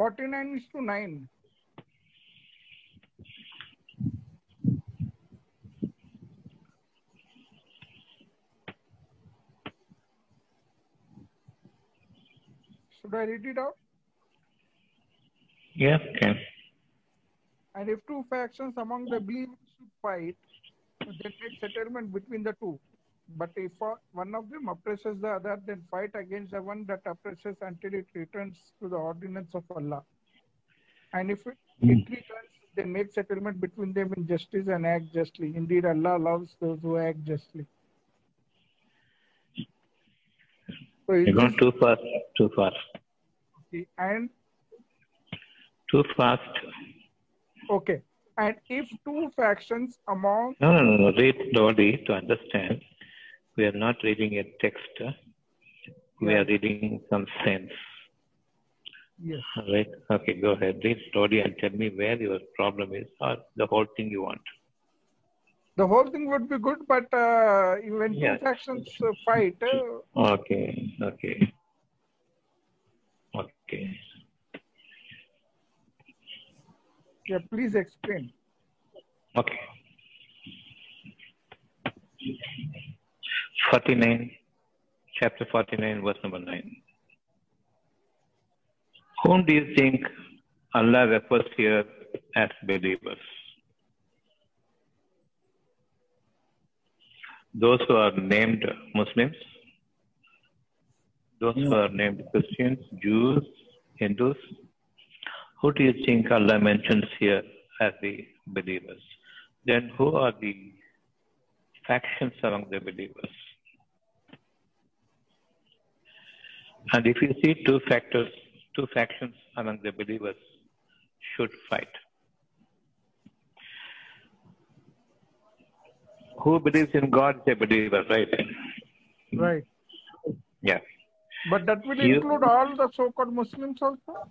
49 is to 9. Should I read it out? Yeah, okay. And if two factions among the believers should fight, then make settlement between the two. But if uh, one of them oppresses the other, then fight against the one that oppresses until it returns to the ordinance of Allah. And if it, it returns, then make settlement between them in justice and act justly. Indeed, Allah loves those who act justly. So You're going too fast, too fast. and Too fast. okay, and if two factions among No, no, no, no. Read slowly to understand. We are not reading a text. We are reading some sense. yes, All right. Okay, go ahead. Read slowly and tell me where your problem is or the whole thing you want. the whole thing would be good, but uh, when Yeah. two factions uh, fight, uh, Okay, okay. Okay. yeah, please explain. Okay. 49, chapter 49, verse number 9. Whom do you think Allah refers here as believers? Those who are named Muslims, those who are named Christians, Jews, Hindus. Who do you think Allah mentions here as the believers? Then who are the factions among the believers? And if you see two factors, two factions among the believers should fight. Who believes in God is a believer, right? Right. Yeah. But that will You- include all the so-called Muslims also.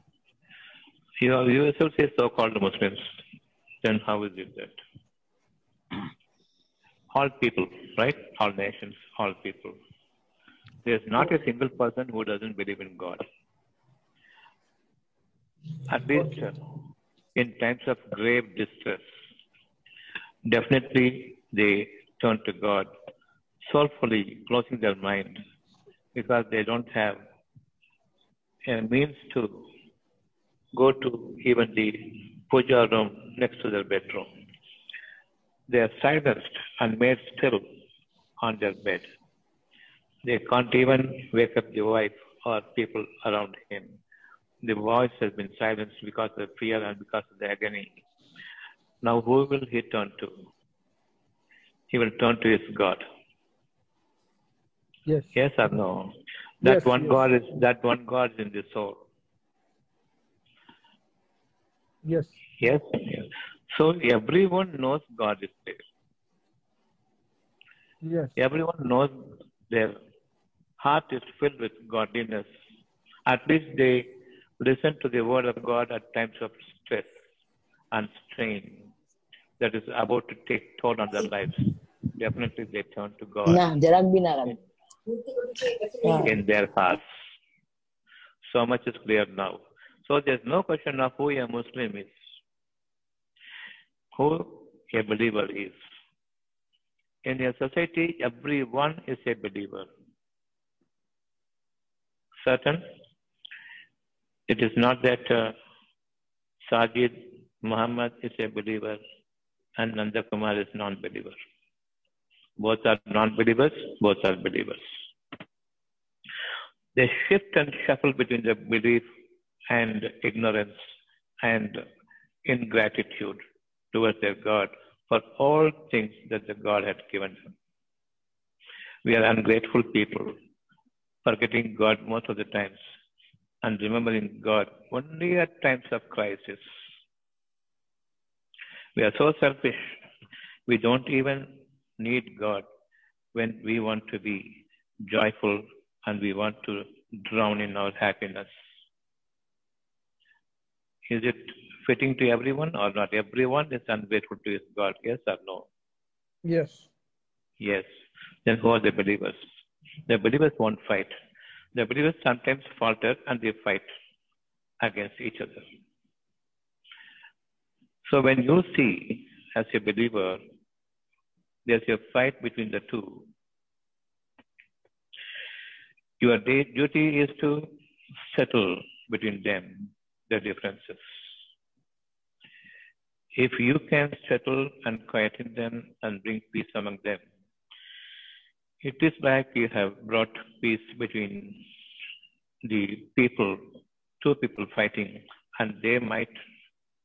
You, you yourself say so-called Muslims. Then how is it that? All people, right? All nations, all people. There's not a single person who doesn't believe in God. At least in times of grave distress, definitely they turn to God, soulfully closing their mind because they don't have a means to go to even the puja room next to their bedroom. They are silenced and made still on their bed. They can't even wake up the wife or people around him. The voice has been silenced because of fear and because of the agony. Now who will he turn to? He will turn to his God. Yes. Yes or no? That Yes, one yes. God is that one God is in the soul. Yes. Yes. yes. So everyone knows God is there. Yes. Everyone knows their heart is filled with godliness. At least they listen to the word of God at times of stress and strain that is about to take toll on their lives. Definitely they turn to God Nah, jarang binaran. In their hearts. So much is clear now. So there's no question of who a Muslim is, who a believer is. In a society, everyone is a believer. Certain, it is not that uh, Sajid Muhammad is a believer and Nanda Kumar is non-believer. Both are non-believers, both are believers. They shift and shuffle between the belief and ignorance and ingratitude towards their God for all things that the God had given them. We are ungrateful people, forgetting God most of the times and remembering God only at times of crisis. We are so selfish, we don't even need God when we want to be joyful and we want to drown in our happiness. Is it fitting to everyone or not? Everyone is ungrateful to his God, yes or no? Yes. Yes. Then who are the believers? The believers won't fight. The believers sometimes falter and they fight. against each other. So when you see as a believer, there's a fight between the two. Your duty is to settle between them the differences. If you can settle and quieten them and bring peace among them, it is like you have brought peace between the people, two people fighting, and they might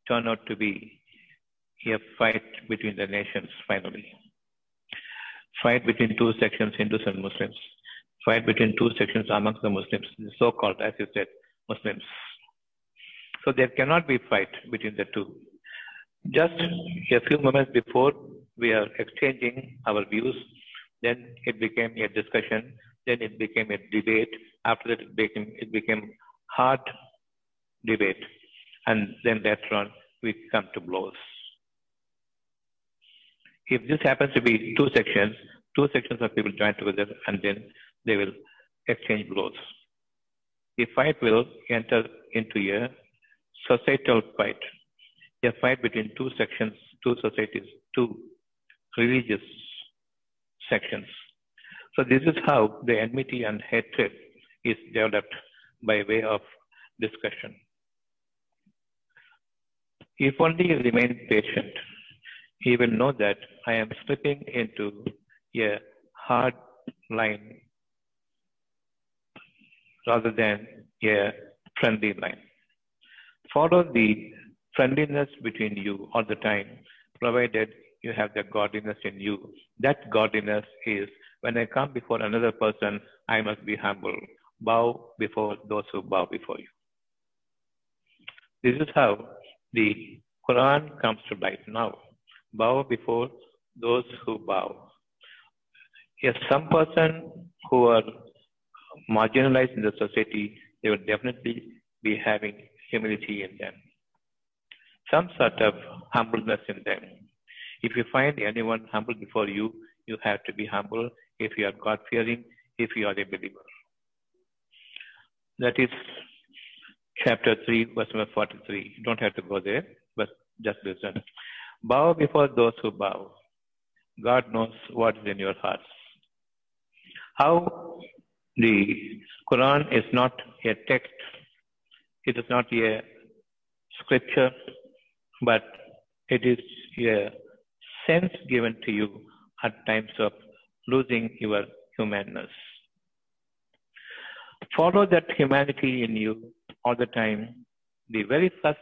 turn out to be a fight between the nations finally. Fight between two sections, Hindus and Muslims. Fight between two sections amongst the Muslims, the so-called, as you said, Muslims. So there cannot be fight between the two. Just a few moments before we are exchanging our views, then it became a discussion, then it became a debate. After that, it became, it became hard debate. And then later on, we come to blows. If this happens to be two sections, two sections of people join together and then they will exchange blows. The fight will enter into a societal fight, a fight between two sections, two societies, two religious sections. So this is how the enmity and hatred is developed by way of discussion. If only you remain patient, he will know that I am slipping into a hard line rather than a friendly line. Follow the friendliness between you all the time, provided you have the godliness in you. That godliness is when I come before another person, I must be humble. Bow before those who bow before you. This is how the Quran comes to light now. Bow before those who bow. Yes, some person who are marginalized in the society, they will definitely be having humility in them. Some sort of humbleness in them. If you find anyone humble before you, you have to be humble if you are God fearing, if you are a believer. That is chapter 3, verse number 43. You don't have to go there, but just listen. Bow before those who bow. God knows what is in your hearts. How the Quran is not a text, it is not a scripture, but it is a sense given to you at times of losing your humanness. Follow that humanity in you all the time. The very first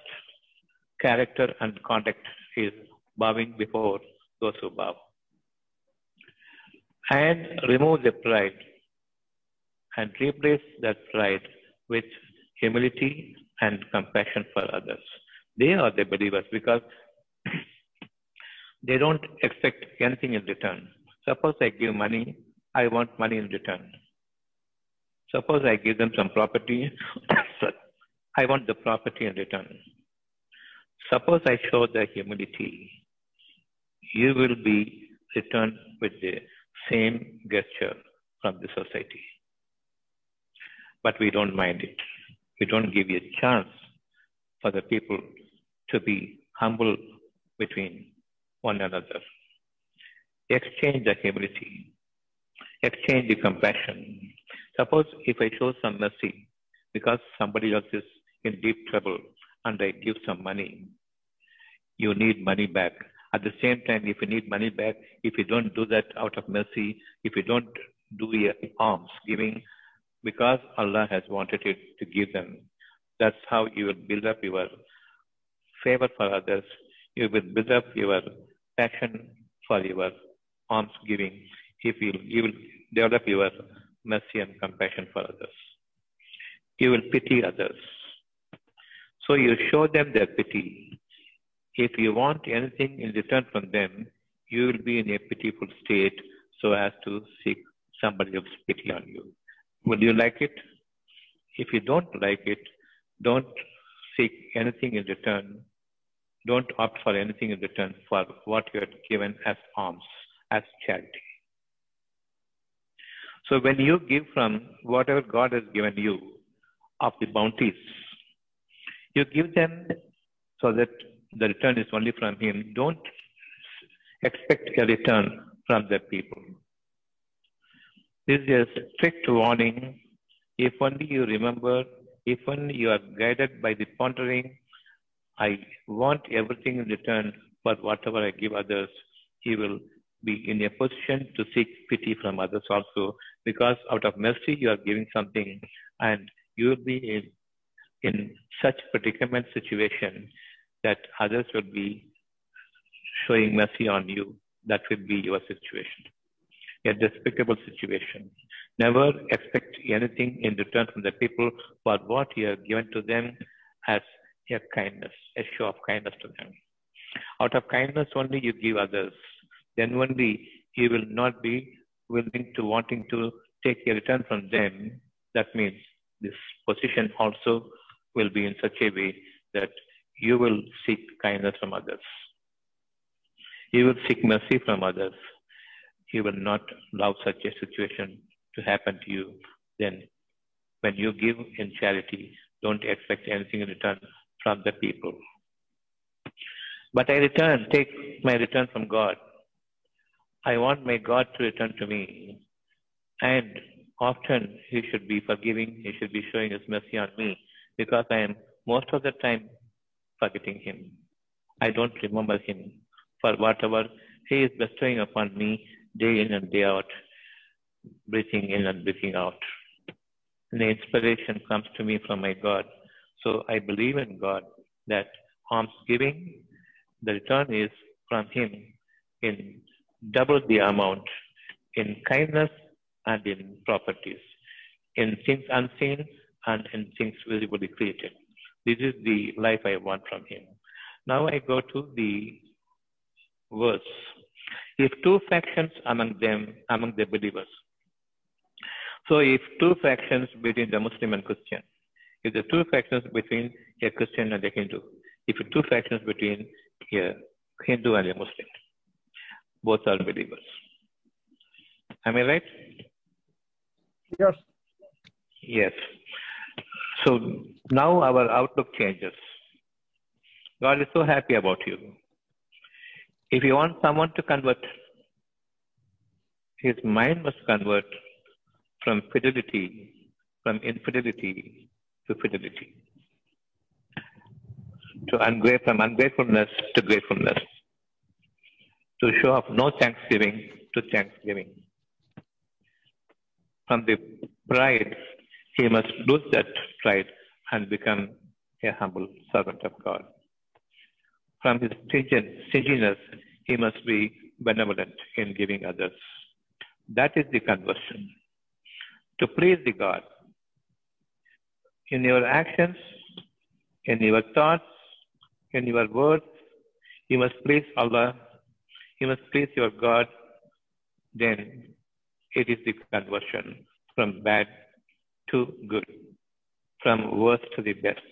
character and conduct is bowing before those who bow. And remove the pride and replace that pride with humility and compassion for others. They are the believers because they don't expect anything in return. Suppose I give money, I want money in return. Suppose I give them some property, I want the property in return. Suppose I show the humility, you will be returned with the same gesture from the society. But we don't mind it. We don't give a chance for the people to be humble between one another. Exchange the humility. Exchange the compassion. Suppose if I show some mercy because somebody else is in deep trouble and I give some money, you need money back. At the same time, if you need money back, if you don't do that out of mercy, if you don't do your alms giving because Allah has wanted it to give them, that's how you will build up your favor for others. You will build up your passion for your alms giving if you, you will develop your mercy and compassion for others. You will pity others. So you show them their pity. If you want anything in return from them, you will be in a pitiful state so as to seek somebody else's pity on you. Would you like it? If you don't like it, don't seek anything in return. Don't opt for anything in return for what you are given as alms, as charity. So when you give from whatever God has given you of the bounties, You give them so that the return is only from Him. Don't expect a return from the people. This is a strict warning. If only you remember, if only you are guided by the pondering, I want everything in return for whatever I give others, He will be in a position to seek pity from others also, because out of mercy you are giving something, and you will be in, in such predicament situation that others will be showing mercy on you. That will be your situation. A despicable situation. Never expect anything in return from the people for what you have given to them as a kindness, a show of kindness to them. Out of kindness only you give others. Then only you will not be willing to wanting to take a return from them. That means this position also will be in such a way that you will seek kindness from others. You will seek mercy from others. You will not allow such a situation to happen to you. Then, when you give in charity, don't expect anything in return from the people. But I return, take my return from God. I want my God to return to me. And often He should be forgiving, He should be showing His mercy on me because I am most of the time forgetting Him. I don't remember Him for whatever He is bestowing upon me day in and day out, breathing in and breathing out. And the inspiration comes to me from my God. So I believe in God that almsgiving, the return is from Him in double the amount in kindness and in properties, in things unseen and in things visibly created. This is the life I want from him. Now I go to the verse. If two factions among them, among the believers. So if two factions between the Muslim and Christian, if the two factions between a Christian and a Hindu, if the two factions between a Hindu and a Muslim, both are believers. Am I right? Yes. Yes. So now our outlook changes. God is so happy about you. If you want someone to convert, his mind must convert from fidelity, from infidelity to fidelity. To ungra- from ungratefulness to gratefulness. To show of no thanksgiving to thanksgiving. From the pride he must lose that pride and become a humble servant of God. From his stinginess, he must be benevolent in giving others. That is the conversion. To please the God. In your actions, in your thoughts, in your words, you must please Allah. You must please your God. Then it is the conversion from bad to good, from worst to the best.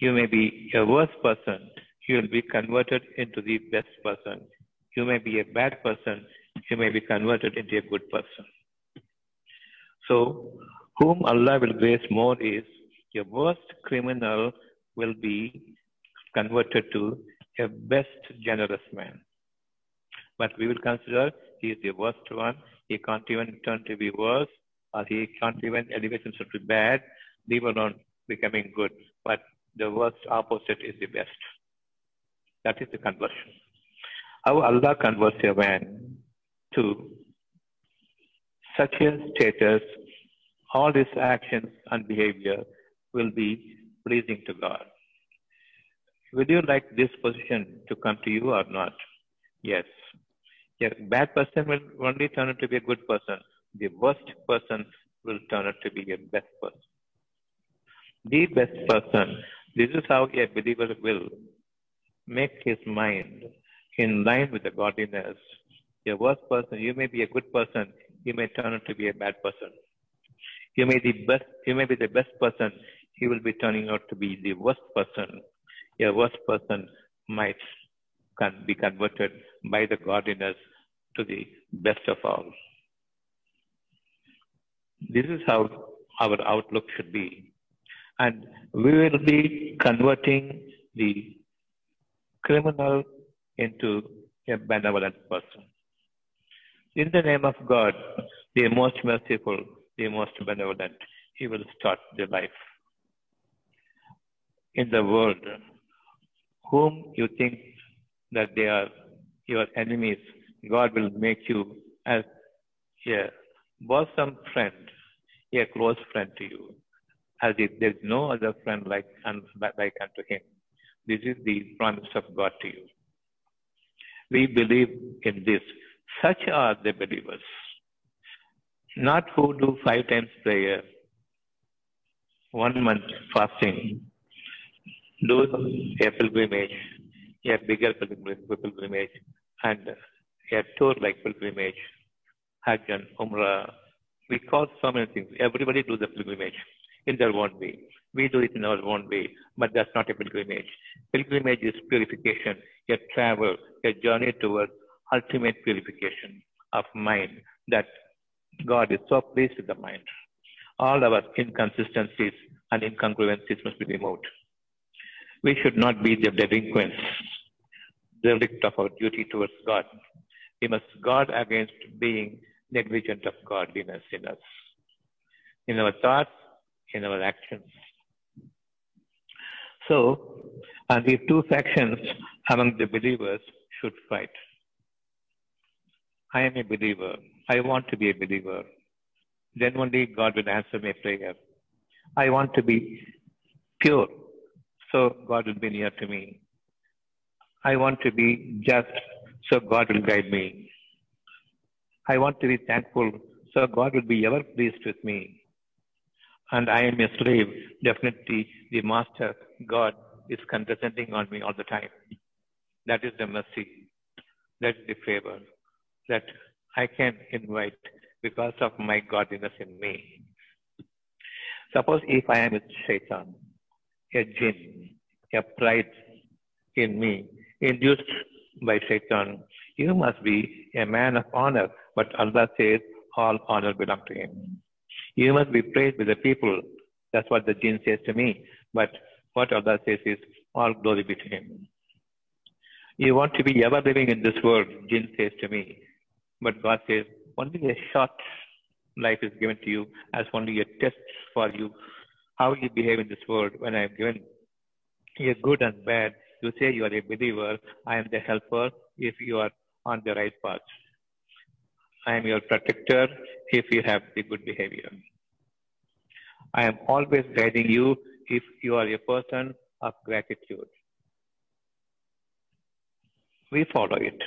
You may be a worse person, you will be converted into the best person. You may be a bad person, you may be converted into a good person. So, whom Allah will grace more is a worst criminal will be converted to a best generous man. But we will consider he is the worst one. He can't even turn to be worse or he can't even elevate himself to bad, leave alone becoming good. But the worst opposite is the best. That is the conversion. How Allah converts a man to such a status, all his actions and behavior will be pleasing to God. Would you like this position to come to you or not? Yes. A bad person will only turn out to be a good person the worst person will turn out to be a best person. The best person, this is how a believer will make his mind in line with the godliness. A worst person, you may be a good person, you may turn out to be a bad person. You may be best, you may be the best person, he will be turning out to be the worst person. A worst person might can be converted by the godliness to the best of all. This is how our outlook should be. And we will be converting the criminal into a benevolent person. In the name of God, the most merciful, the most benevolent, He will start the life. In the world, whom you think that they are your enemies, God will make you as a bosom friend, a close friend to you, as if there is no other friend like, like unto him. This is the promise of God to you. We believe in this. Such are the believers. Not who do five times prayer, one month fasting, do a pilgrimage, a bigger pilgrimage, and a tour like pilgrimage, Hajj and Umrah. We call so many things. Everybody do the pilgrimage in their own way. We do it in our own way, but that's not a pilgrimage. Pilgrimage is purification, a travel, a journey towards ultimate purification of mind that God is so pleased with the mind. All our inconsistencies and incongruencies must be removed. We should not be the delinquents, derelict of our duty towards God. We must guard against being negligent of godliness in us, in our thoughts, in our actions. So, and the two factions among the believers should fight. I am a believer. I want to be a believer. Then only God will answer my prayer. I want to be pure. So God will be near to me. I want to be just. So God will guide me. I want to be thankful. So God will be ever pleased with me. And I am a slave. Definitely the master, God, is condescending on me all the time. That is the mercy. That is the favor that I can invite because of my godliness in me. Suppose if I am a shaitan, a jinn, a pride in me, induced by shaitan, you must be a man of honor, but Allah says all honor belong to him. You must be praised by the people. That's what the jinn says to me. But what Allah says is all glory be to him. You want to be ever living in this world, jinn says to me. But God says, only a short life is given to you as only a test for you, how you behave in this world. When I have given you good and bad, you say you are a believer, I am the helper if you are on the right path. I am your protector if you have the good behavior. I am always guiding you if you are a person of gratitude. We follow it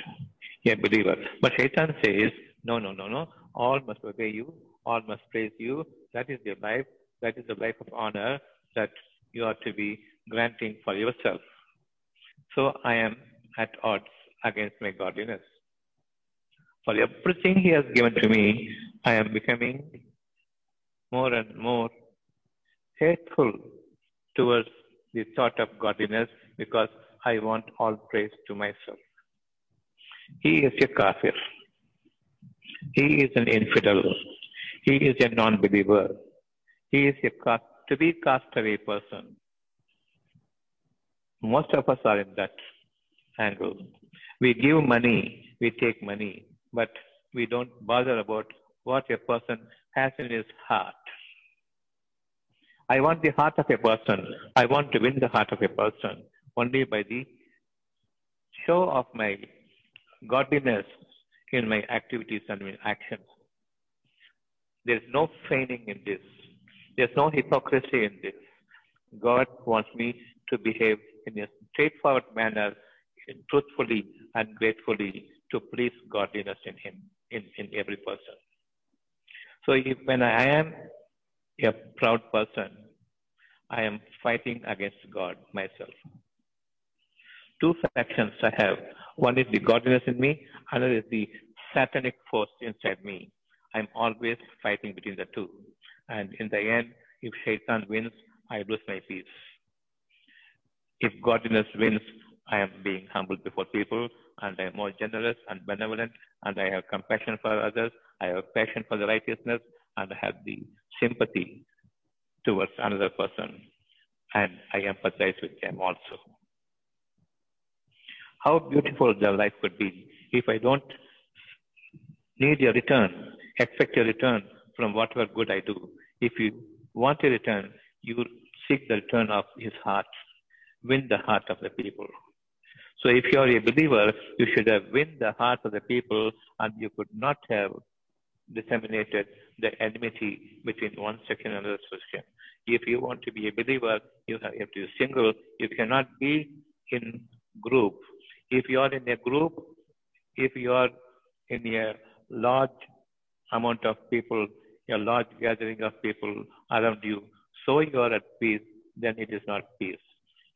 a believer. But Shaitan says, no, no, no, no. All must obey you. All must praise you. That is your life. That is the life of honor that you are to be granting for yourself. So I am at odds against my godliness. For everything he has given to me, I am becoming more and more hateful towards the thought of godliness because I want all praise to myself. He is a kafir. He is an infidel. He is a non-believer. He is a to be castaway person. Most of us are in that angle. We give money, we take money, but we don't bother about what a person has in his heart. I want the heart of a person. I want to win the heart of a person only by the show of my godliness in my activities and my actions. There is no feigning in this. There's no hypocrisy in this. God wants me to behave in a straightforward manner, truthfully and gratefully to please godliness in Him, in, in every person. So if when I am a proud person, I am fighting against God myself. Two factions I have. One is the godliness in me, another is the satanic force inside me. I'm always fighting between the two. And in the end, if Shaitan wins, I lose my peace. If godliness wins, I am being humble before people and I am more generous and benevolent and I have compassion for others. I have passion for the righteousness and I have the sympathy towards another person. and I empathize with them also. How beautiful their life could be if I don't need a return, expect a return from whatever good I do. If you want a return, you seek the return of his heart, win the heart of the people. So if you are a believer, you should have win the heart of the people and you could not have disseminated the enmity between one section and another section. If you want to be a believer, you have to be single. You cannot be in group. If you are in a group, if you are in a large amount of people, a large gathering of people around you, so you are at peace, then it is not peace.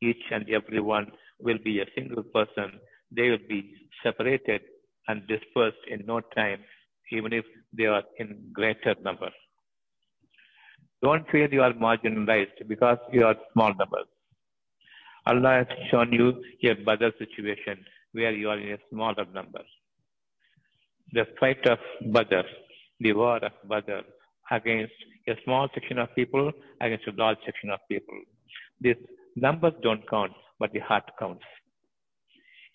Each and every one will be a single person. They will be separated and dispersed in no time, even if they are in greater number. Don't feel you are marginalized because you are small numbers. Allah has shown you a better situation where you are in a smaller number. The fight of Badr, the war of Badr against a small section of people against a large section of people. These numbers don't count, but the heart counts.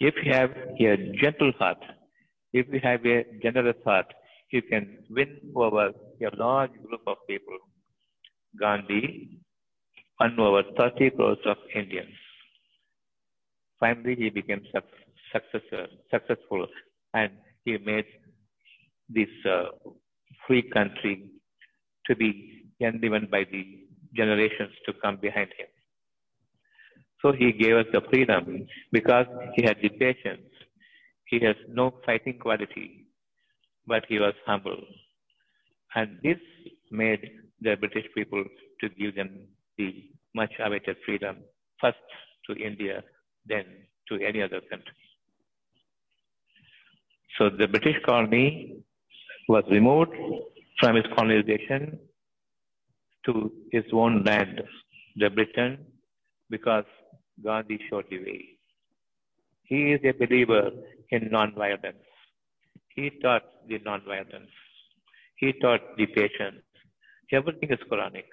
If you have a gentle heart, if you have a generous heart, you can win over a large group of people. Gandhi won over 30 crores of Indians. Finally, he became successor, successful and he made this uh, free country to be enlivened by the generations to come behind him. So he gave us the freedom because he had the patience. He has no fighting quality, but he was humble. And this made the British people to give them the much awaited freedom, first to India, then to any other country. So the British colony was removed from its colonization to its own land, the Britain, because Gandhi showed the way. He is a believer in non-violence. He taught the non-violence. He taught the patience. Everything is Quranic.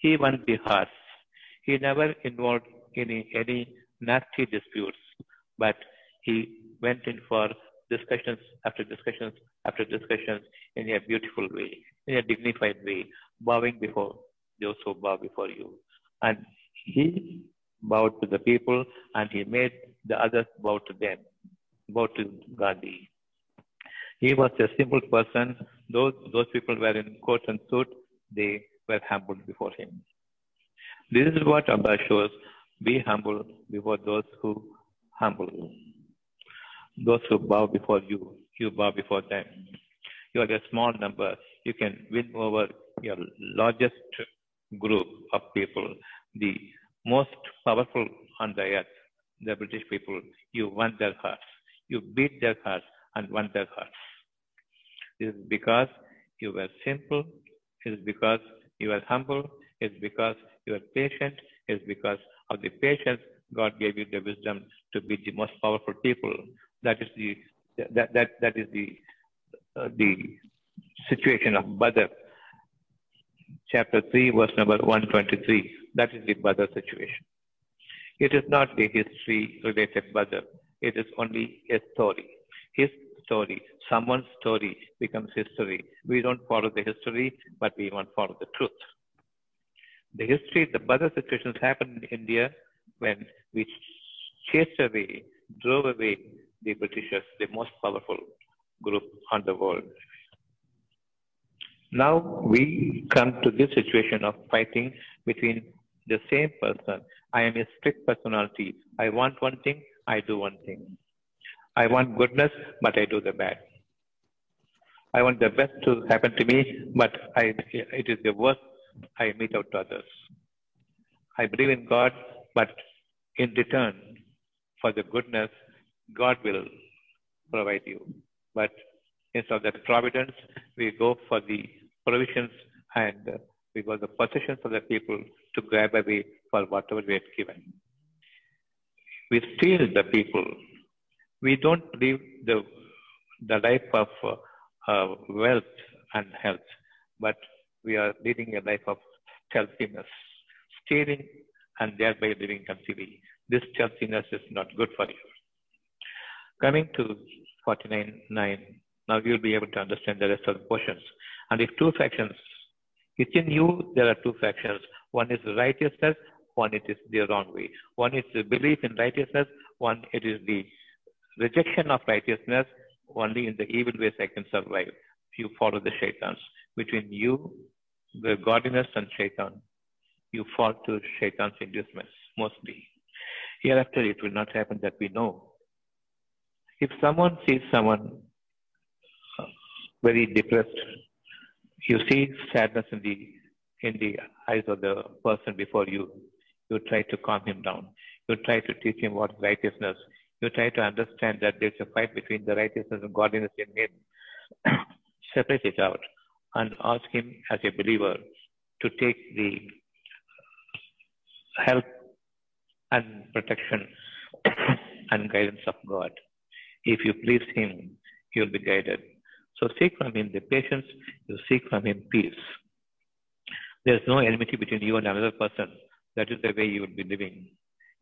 He won the hearts. He never involved in any nasty disputes, but he went in for discussions after discussions after discussions in a beautiful way, in a dignified way, bowing before those who bow before you. And he bowed to the people and he made the others bow to them, bow to Gandhi. He was a simple person. Those, those people were in coat and suit. They were humbled before him. This is what Allah shows. Be humble before those who humble you. Those who bow before you, you bow before them. You are a small number. You can win over your largest group of people, the most powerful on the earth, the British people. You won their hearts. You beat their hearts and won their hearts. This is because you were simple. It is because you were humble. It is because you were patient. It is because of the patience God gave you the wisdom to be the most powerful people. That is the that that that is the uh, the situation of Badr. Chapter three, verse number one twenty-three. That is the Badr situation. It is not the history-related Badr. It is only a story. His story, someone's story becomes history. We don't follow the history, but we want to follow the truth. The history, the Badr situations happened in India when we chased away, drove away the Britishers, the most powerful group on the world. Now we come to this situation of fighting between the same person. I am a strict personality. I want one thing, I do one thing. I want goodness, but I do the bad. I want the best to happen to me, but I, it is the worst I mete out to others. I believe in God, but in return for the goodness, God will provide you. But instead of that providence, we go for the provisions and we go the possessions of the people to grab away for whatever we have given. We steal the people. We don't live the, the life of uh, uh, wealth and health, but we are leading a life of stealthiness, stealing and thereby living conceivably. This churchiness is not good for you. Coming to 49.9, now you'll be able to understand the rest of the portions. And if two factions, within you there are two factions. One is righteousness, one it is the wrong way. One is the belief in righteousness, one it is the rejection of righteousness. Only in the evil ways I can survive. You follow the shaitans. Between you, the godliness and shaitan, you fall to shaitan's inducements, mostly. Hereafter it will not happen that we know. If someone sees someone uh, very depressed, you see sadness in the in the eyes of the person before you. You try to calm him down. You try to teach him what righteousness. You try to understand that there's a fight between the righteousness and godliness in him. Separate it out and ask him as a believer to take the help and protection and guidance of God. If you please him, you'll be guided. So seek from him the patience, you seek from him peace. There's no enmity between you and another person. That is the way you will be living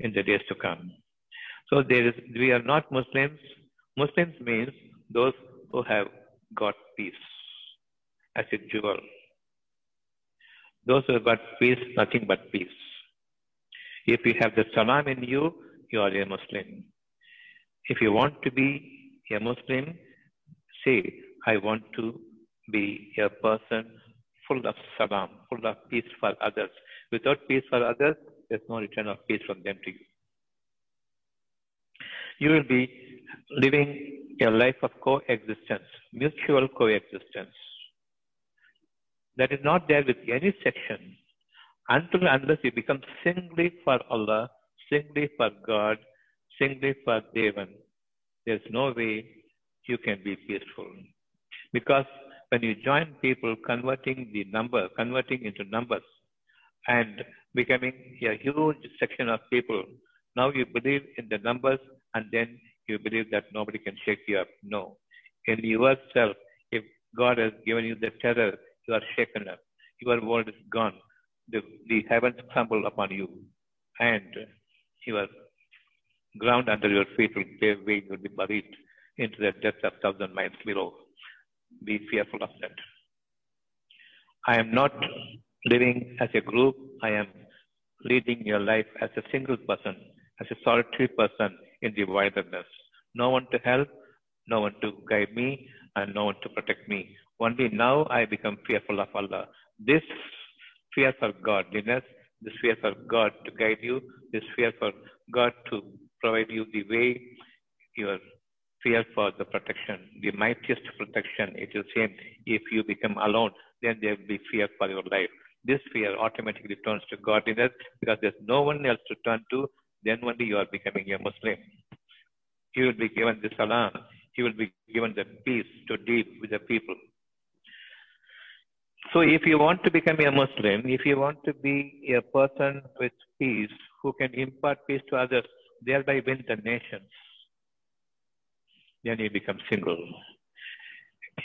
in the days to come. So there is we are not Muslims. Muslims means those who have got peace as a jewel. Those who have got peace, nothing but peace. If you have the salam in you, you are a Muslim. If you want to be a Muslim, say, I want to be a person full of salam, full of peace for others. Without peace for others, there's no return of peace from them to you. You will be living a life of coexistence, mutual coexistence. That is not there with any section until unless you become singly for Allah, singly for God, singly for Devan. There's no way you can be peaceful. Because when you join people converting the number, converting into numbers, and becoming a huge section of people, now you believe in the numbers and then you believe that nobody can shake you up. No. In yourself, if God has given you the terror, you are shaken up. Your world is gone. The, the heavens crumble upon you. And your ground under your feet will give way, you will be buried into the depths of thousand miles below. Be fearful of that. I am not living as a group. I am leading your life as a single person, as a solitary person in the wilderness. No one to help, no one to guide me, and no one to protect me. Only now I become fearful of Allah. This fear for godliness, this fear for God to guide you, this fear for God to provide you the way, your fear for the protection, the mightiest protection. It is same. If you become alone, then there will be fear for your life. This fear automatically turns to godliness because there's no one else to turn to. Then only you are becoming a Muslim. You will be given the salam. You will be given the peace to deal with the people. So if you want to become a Muslim, if you want to be a person with peace, who can impart peace to others, thereby win the nations, then you become single.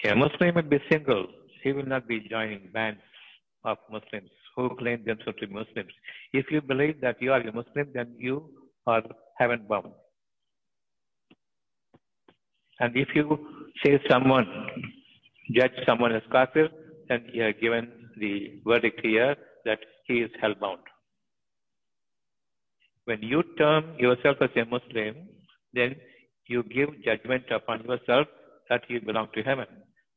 A Muslim will be single. He will not be joining bands of Muslims who claim themselves to be Muslims. If you believe that you are a Muslim, then you are heaven bound. And if you say someone, judge someone as kafir, then you are given the verdict here that he is hellbound. When you term yourself as a Muslim, then you give judgment upon yourself that you belong to heaven.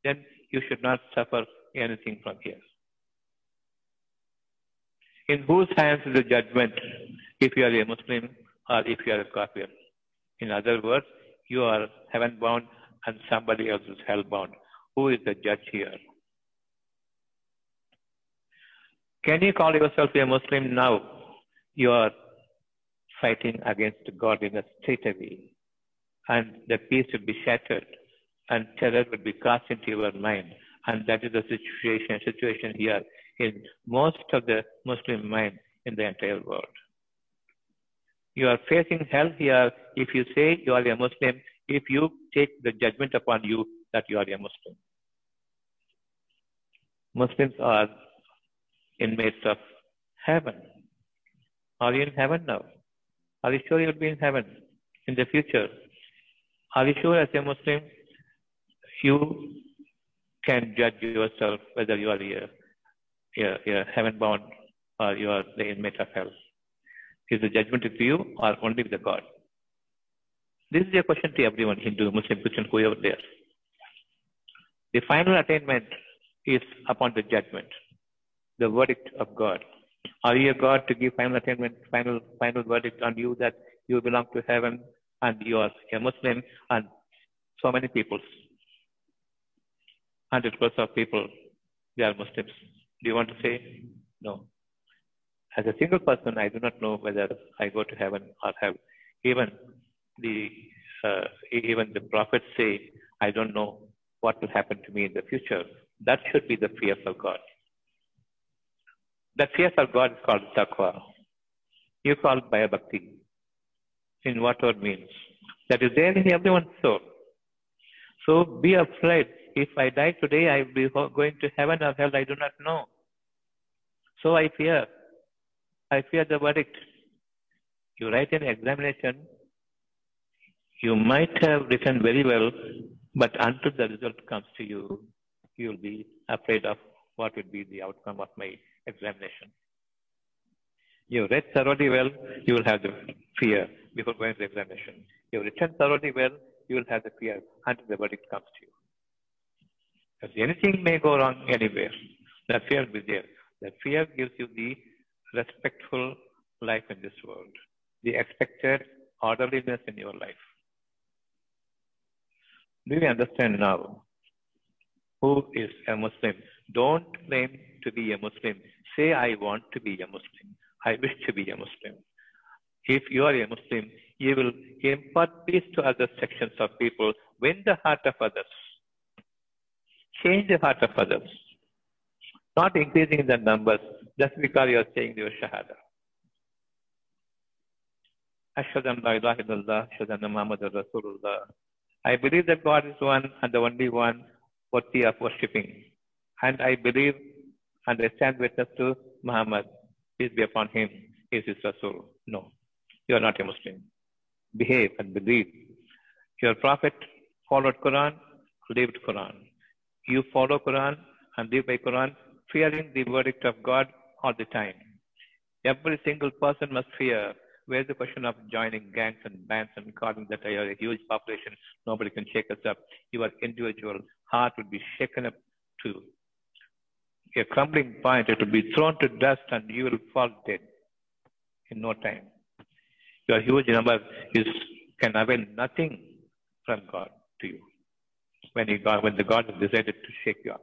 Then you should not suffer anything from here. In whose hands is the judgment if you are a Muslim or if you are a kafir? In other words, you are heaven bound and somebody else is hell bound. Who is the judge here? Can you call yourself a Muslim now? You are fighting against God in a straight away. And the peace would be shattered and terror would be cast into your mind. And that is the situation, situation here in most of the Muslim mind in the entire world. You are facing hell here if you say you are a Muslim, if you take the judgment upon you that you are a Muslim. Muslims are inmates of heaven. Are you in heaven now? Are you sure you'll be in heaven in the future? Are you sure as a Muslim you can judge yourself whether you are here, here heaven bound or you are the inmate of hell? Is the judgment with you or only with the God? This is a question to everyone, Hindu, Muslim, Christian, whoever there. The final attainment is upon the judgment, the verdict of God. Are you a God to give final attainment, final final verdict on you that you belong to heaven and you are a Muslim and so many people, hundred percent of people, they are Muslims. Do you want to say? No. As a single person, I do not know whether I go to heaven or hell. Even the uh, even the prophets say, I don't know what will happen to me in the future. That should be the fear of God. The fear of God is called taqwa. You call it bhaya bhakti in whatever means. That is there in everyone's soul. So be afraid. If I die today, I will be going to heaven or hell. I do not know. So I fear. I fear the verdict. You write an examination. You might have written very well, but until the result comes to you, you will be afraid of what would be the outcome of my examination. You read thoroughly well, you will have the fear before going to the examination. You written thoroughly well, you will have the fear until the verdict comes to you. Because anything may go wrong anywhere. That fear will be there. That fear gives you the respectful life in this world, the expected orderliness in your life. Do you understand now who is a Muslim? Don't claim to be a Muslim. Say, I want to be a Muslim. I wish to be a Muslim. If you are a Muslim, you will impart peace to other sections of people, win the heart of others, change the heart of others, not increasing the numbers just because you are saying your Shahada. Muhammadur Rasulullah. I believe that God is one and the only one worthy of worshipping. And I believe and I stand witness to Muhammad, peace be upon him, is his Rasul. No, you are not a Muslim. Behave and believe. Your Prophet followed Quran, lived Quran. You follow Quran and live by Quran, fearing the verdict of God all the time. Every single person must fear. Where's the question of joining gangs and bands and calling that you are a huge population, nobody can shake us up. Your individual heart would be shaken up to a crumbling point. It will be thrown to dust and you will fall dead in no time. Your huge number is can avail nothing from God to you when, when the God has decided to shake you up.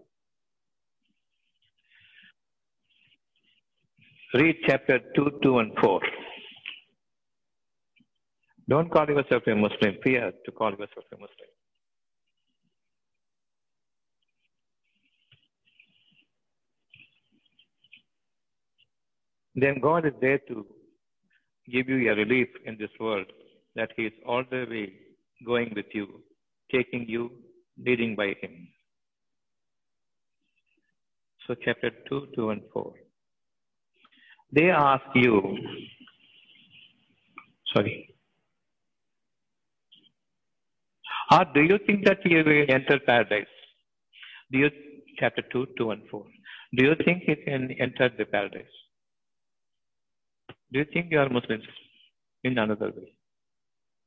Read chapter 2, 2, and 4. Don't call yourself a Muslim. Fear to call yourself a Muslim. Then God is there to give you a relief in this world that He is all the way going with you, taking you, leading by Him. So, chapter 2, 2, and 4. They ask you, sorry, or do you think that you will enter paradise? Do you, chapter 2, 2, and 4. Do you think you can enter the paradise? Do you think you are Muslims in another way?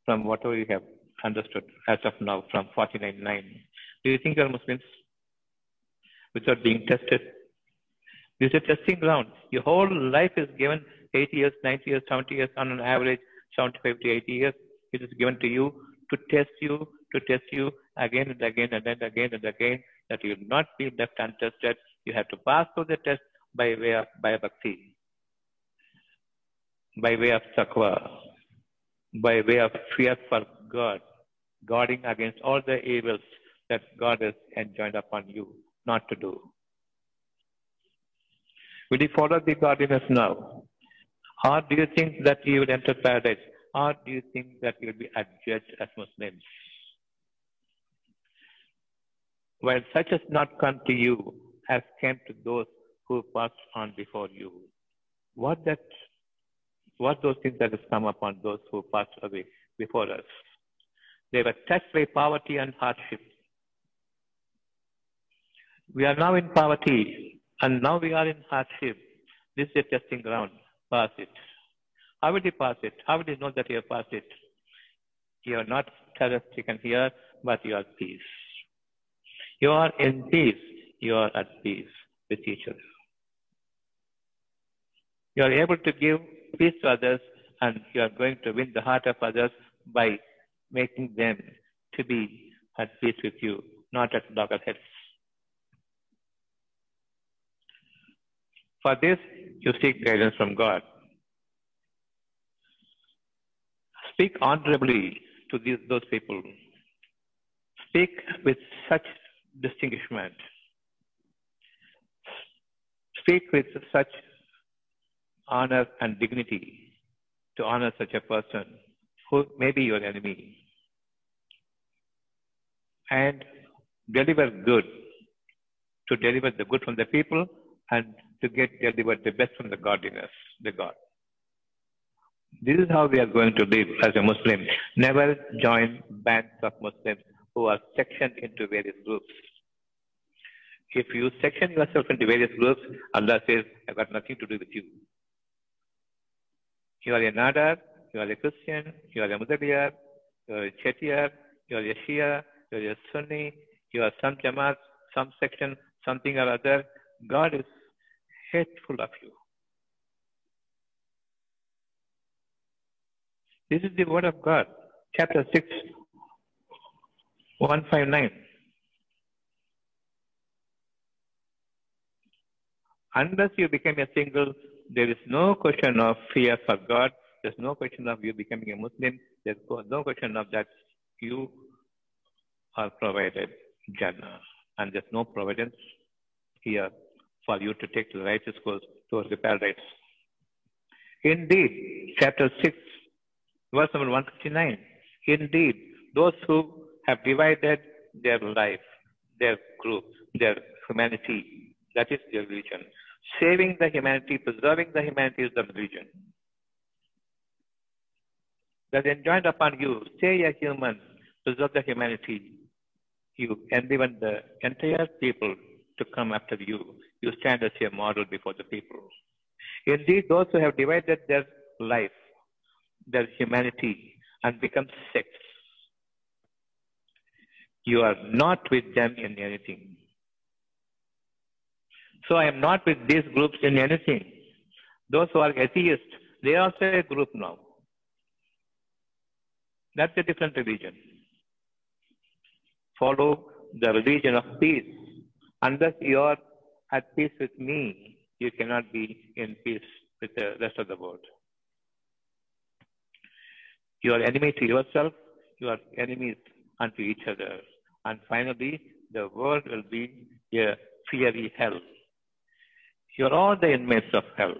From whatever you have understood as of now, from 49.9. Do you think you are Muslims without being tested? This is a testing ground. Your whole life is given 80 years, 90 years, 70 years, on an average 75 to 80 years. It is given to you to test you, to test you again and again and then again and again, that you will not be left untested. You have to pass through the test by way of by bhakti by way of taqwa, by way of fear for God, guarding against all the evils that God has enjoined upon you not to do. Will you follow the godliness now? Or do you think that you will enter paradise? Or do you think that you will be adjudged as Muslims? While such has not come to you, has came to those who passed on before you. What that what those things that has come upon those who passed away before us. They were touched by poverty and hardship. We are now in poverty and now we are in hardship. This is a testing ground. Pass it. How will you pass it? How will you know that you have passed it? You are not terror stricken here, but you are at peace. You are in peace. You are at peace with each other. You are able to give peace to others and you are going to win the heart of others by making them to be at peace with you, not at loggerheads. For this, you seek guidance from God. Speak honorably to these, those people. Speak with such distinguishment. Speak with such honor and dignity to honor such a person who may be your enemy. And deliver good, to deliver the good from the people and to get delivered the best from the godliness, the God. This is how we are going to live as a Muslim. Never join bands of Muslims who are sectioned into various groups. If you section yourself into various groups, Allah says, I've got nothing to do with you. You are a Nadar, you are a Christian, you are a Mudaliyar, you are a Chetiyar, you are a Shia, you are a Sunni, you are some Jamaat, some section, something or other. God is hateful of you. This is the word of God, chapter 6, 159. Unless you become a single, there is no question of fear for God. There's no question of you becoming a Muslim. There's no question of that you are provided Jannah. And there's no providence here for you to take the righteous course towards the paradise. Indeed, chapter 6, verse number 159. Indeed, those who have divided their life, their group, their humanity, that is their religion. Saving the humanity, preserving the humanity is the religion. That enjoined upon you, stay a human, preserve the humanity. You and even the entire people to come after you. You stand as a model before the people. Indeed, those who have divided their life, their humanity, and become sects, you are not with them in anything. So I am not with these groups in anything. Those who are atheists, they are also a group now. That's a different religion. Follow the religion of peace. Unless you are at peace with me, you cannot be in peace with the rest of the world. You are enemy to yourself, you are enemies unto each other. And finally, the world will be a fiery hell. You are all the inmates of hell.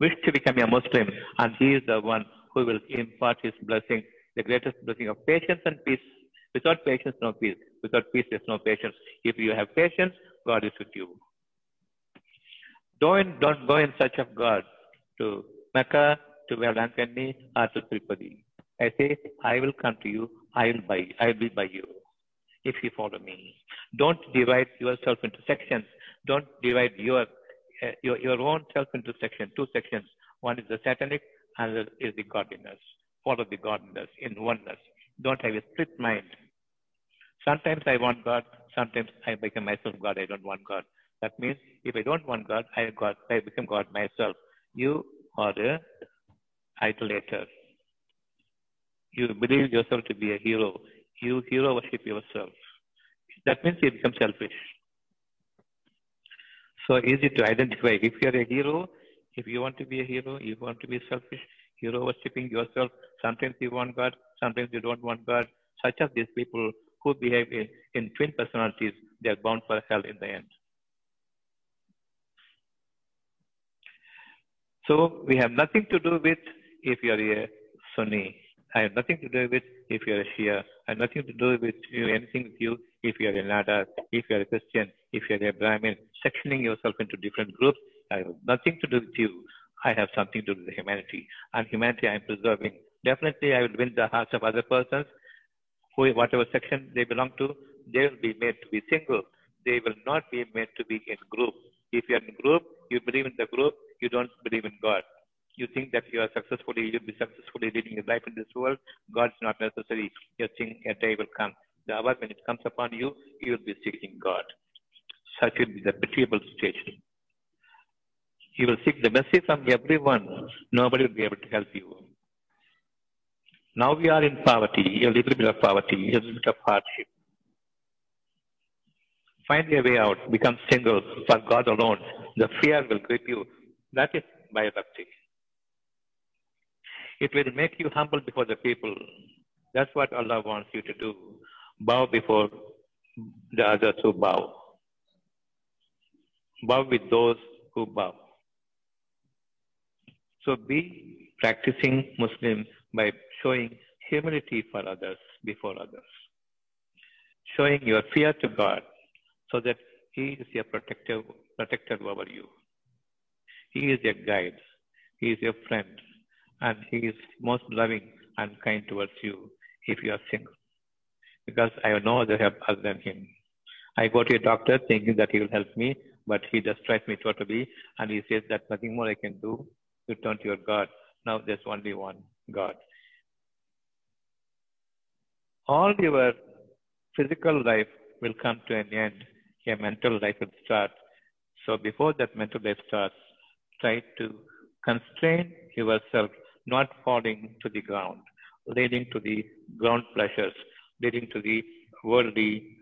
Wish to become a Muslim, and He is the one who will impart His blessing, the greatest blessing of patience and peace. Without patience, no peace. Without peace, there's no patience. If you have patience, God is with you. Don't, don't go in search of God to Mecca, to Velankani, or to Tirupati. I say, I will come to you. I will buy. I will be by you if you follow me. Don't divide yourself into sections. Don't divide your uh, your, your own self into section, two sections. One is the satanic, and is the godliness. Follow the godliness in oneness. Don't have a split mind. Sometimes I want God. Sometimes I become myself God. I don't want God. That means if I don't want God, I God. I become God myself. You are a idolater. You believe yourself to be a hero. You hero worship yourself. That means you become selfish. So easy to identify. If you are a hero, if you want to be a hero, you want to be selfish, hero worshipping yourself. Sometimes you want God, sometimes you don't want God. Such as these people who behave in, in twin personalities, they are bound for hell in the end. So we have nothing to do with if you are a Sunni. I have nothing to do with if you are a Shia. Have nothing to do with you, anything with you if you are a Nadar, if you are a Christian, if you are a Brahmin, sectioning yourself into different groups. I have nothing to do with you. I have something to do with humanity. And humanity I am preserving. Definitely I will win the hearts of other persons, who, whatever section they belong to, they will be made to be single. They will not be made to be in group. If you are in group, you believe in the group, you don't believe in God. You think that you are successfully, you'll be successfully living your life in this world. God is not necessary. You think a day will come. The hour when it comes upon you, you will be seeking God. Such will be the pitiable situation. You will seek the mercy from everyone. Nobody will be able to help you. Now we are in poverty, a little bit of poverty, a little bit of hardship. Find your way out. Become single for God alone. The fear will grip you. That is bhakti. It will make you humble before the people. That's what Allah wants you to do. Bow before the others who bow. Bow with those who bow. So be practicing Muslim by showing humility for others before others. Showing your fear to God so that He is your protector, protector over you. He is your guide. He is your friend. And He is most loving and kind towards you if you are single. Because I have no other help other than Him. I go to a doctor thinking that he will help me, but he just tries me totally, and he says that nothing more I can do. You turn to your God. Now there's only one God. All your physical life will come to an end. Your mental life will start. So before that mental life starts, try to constrain yourself not falling to the ground, leading to the ground pleasures, leading to the worldly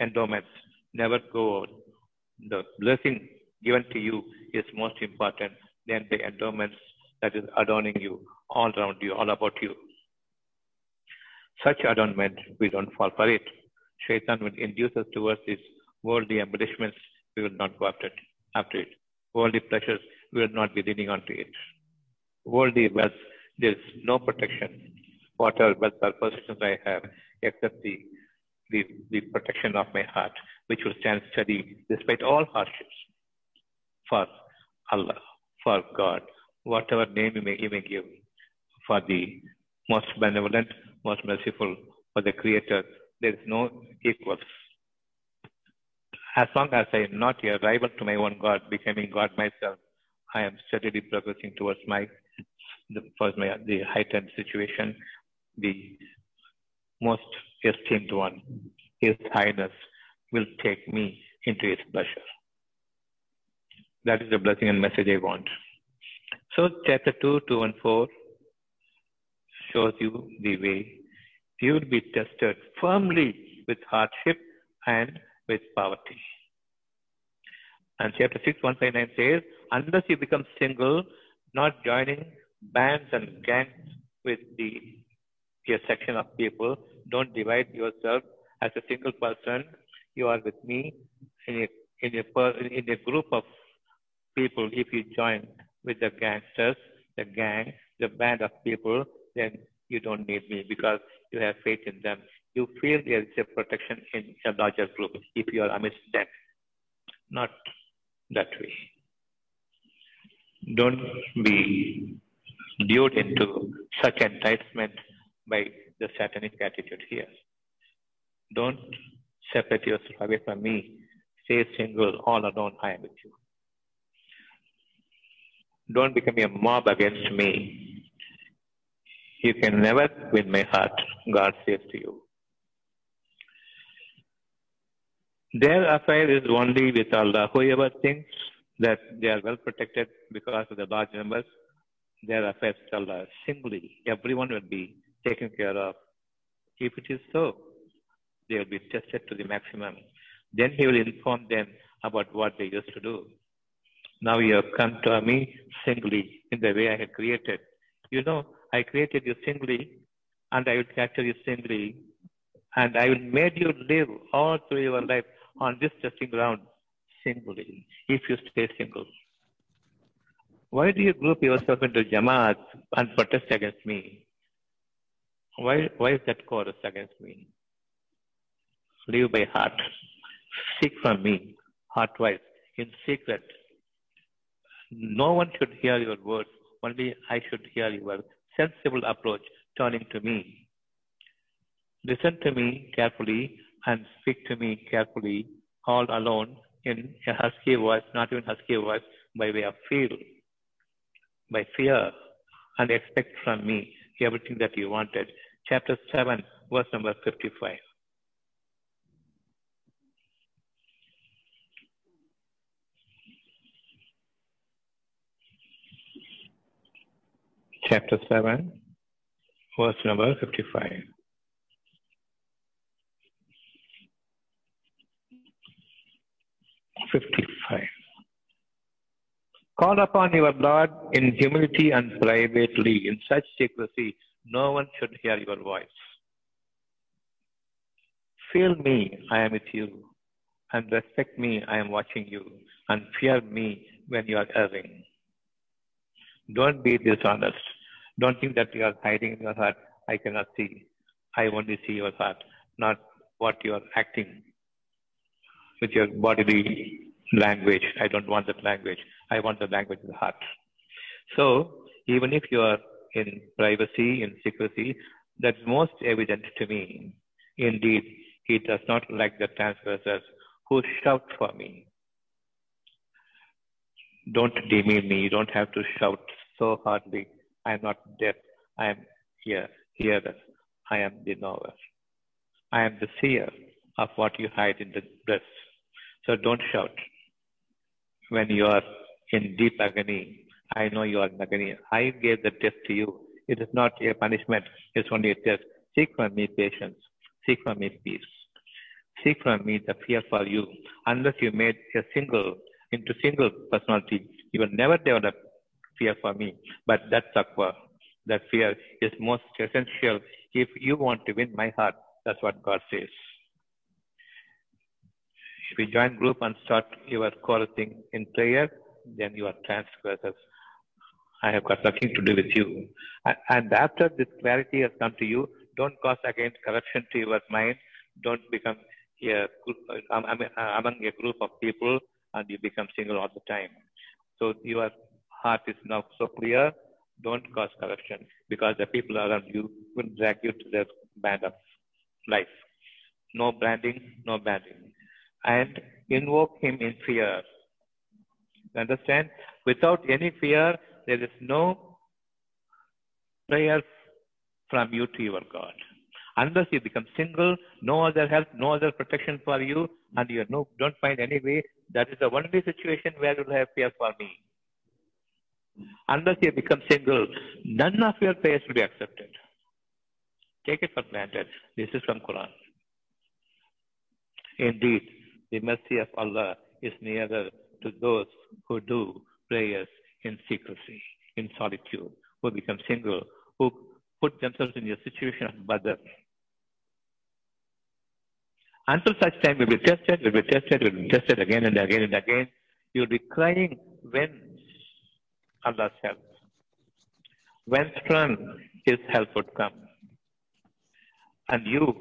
endowments. Never go. The blessing given to you is most important than the endowments that is adorning you all around you, all about you. Such adornment, we don't fall for it. Shaitan will induce us towards these worldly embellishments. We will not go after it. After it. Worldly pleasures, we will not be leaning onto it. Worldly wealth, there is no protection. Whatever wealth or possessions I have, except the, the, the protection of my heart, which will stand steady despite all hardships. For Allah, for God, whatever name you may, you may give, for the most benevolent, most merciful, for the Creator, there is no equals. As long as I am not a rival to my own God, becoming God myself, I am steadily progressing towards my the first my the heightened situation, the most esteemed one, His Highness, will take me into His pleasure. That is the blessing and message I want. So, chapter 2, 2 and 4 shows you the way you will be tested firmly with hardship and with poverty. And chapter 6, 159 says, unless you become single, not joining bands and gangs with the a section of people, don't divide yourself as a single person. You are with me in a, in a, in a group of people. If you join with the gangsters, the gang, the band of people, then you don't need me because you have faith in them. You feel there is a protection in a larger group if you are amidst them. Not that way. Don't be lured into such enticement by the satanic attitude here. Don't separate yourself away from me. Stay single, all alone, I am with you. Don't become a mob against me. You can never win my heart, God says to you. Their affair is only with Allah. Whoever thinks that they are well protected because of the large numbers, their affairs with Allah uh, singly. Everyone will be taken care of. If it is so, they will be tested to the maximum. Then he will inform them about what they used to do. Now you have come to me singly in the way I had created. You know, I created you singly and I will capture you singly and I will make you live all through your life on this testing ground singly if you stay single. Why do you group yourself into Jamaat and protest against me? Why, why is that chorus against me? Live by heart. Seek from me, heart-wise, in secret. No one should hear your words, only I should hear your sensible approach turning to me. Listen to me carefully and speak to me carefully, all alone in a husky voice, not even husky voice, by way of feel, by fear, and expect from me everything that you wanted. Chapter 7, verse number 55. Chapter 7, verse number 55. Fifty-five. Call upon your Lord in humility and privately. In such secrecy, no one should hear your voice. Feel me, I am with you, and respect me, I am watching you, and fear me when you are erring. Don't be dishonest. Don't think that you are hiding in your heart. I cannot see. I only see your heart, not what you are acting with your bodily language. I don't want that language. I want the language of the heart. So, even if you are in privacy, in secrecy, that's most evident to me. Indeed, he does not like the transgressors who shout for me. Don't demean me. You don't have to shout so hardly. I am not deaf. I am here. Here, I am the knower. I am the seer of what you hide in the breast. So don't shout when you are in deep agony. I know you are in agony. I gave the test to you. It is not a punishment, it's only a test. Seek from me patience. Seek from me peace. Seek from me the fear for you. Unless you made a single into single personality, you will never develop fear for me. But that taqwa, that fear is most essential if you want to win my heart. That's what God says. If you join group and start your chorusing in prayer, then you are transgressors. I have got nothing to do with you. And after this clarity has come to you, don't cause again corruption to your mind. Don't become a, um, among a group of people and you become single all the time. So your heart is now so clear. Don't cause corruption because the people around you will drag you to their band of life. No branding, no banding. And invoke him in fear Understand? Without any fear, there is no prayer from you to your God. Unless you become single, no other help, no other protection for you, and you no, don't find any way, that is the only situation where you will have fear for me. Unless you become single, none of your prayers will be accepted. Take it for granted. This is from Quran. Indeed, the mercy of Allah is nearer to those who do prayers in secrecy, in solitude, who become single, who put themselves in a situation of bother. Until such time we will be tested, will be tested, will be tested again and again and again. You'll be crying when Allah's help. When from His help would come. And you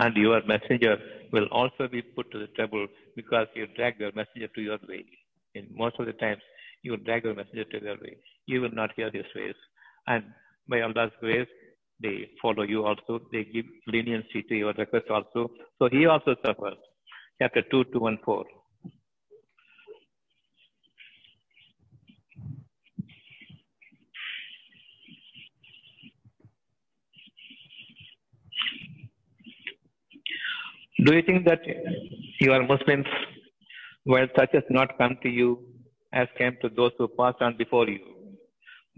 and your messenger will also be put to the trouble because you drag your messenger to your way. In most of the times, you drag your messenger to their way. You will not hear his ways. And by Allah's grace, they follow you also. They give leniency to your request also. So he also suffers. Chapter 2, 2 and 4. Do you think that your Muslims while such has not come to you as came to those who passed on before you?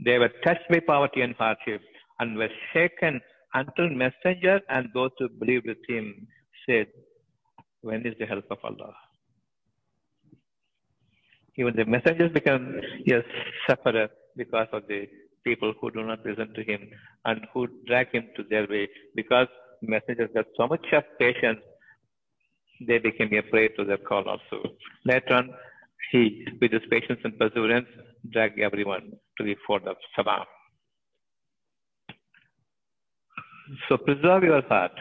They were touched by poverty and hardship and were shaken until messenger and those who believed with him said, When is the help of Allah? Even the messengers become a sufferer because of the people who do not listen to him and who drag him to their way because messengers got so much of patience they became a prey to their call also. Later on, he, with his patience and perseverance, dragged everyone to the fort of Sabah. So preserve your heart,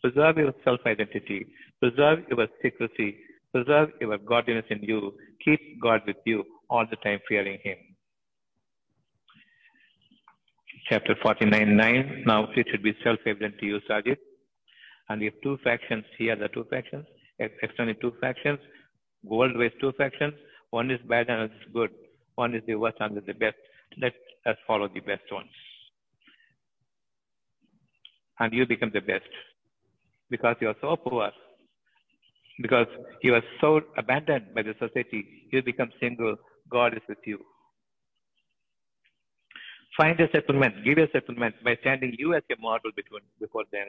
preserve your self-identity, preserve your secrecy, preserve your godliness in you, keep God with you all the time fearing him. Chapter 49 9. Now it should be self evident to you, Sajid. And we have two factions here, the two factions, externally two factions, Gold weighs two factions. One is bad and one is good. One is the worst and the best. Let us follow the best ones. And you become the best because you are so poor, because you are so abandoned by the society, you become single, God is with you. Find a settlement, give a settlement by standing you as a model between, before them,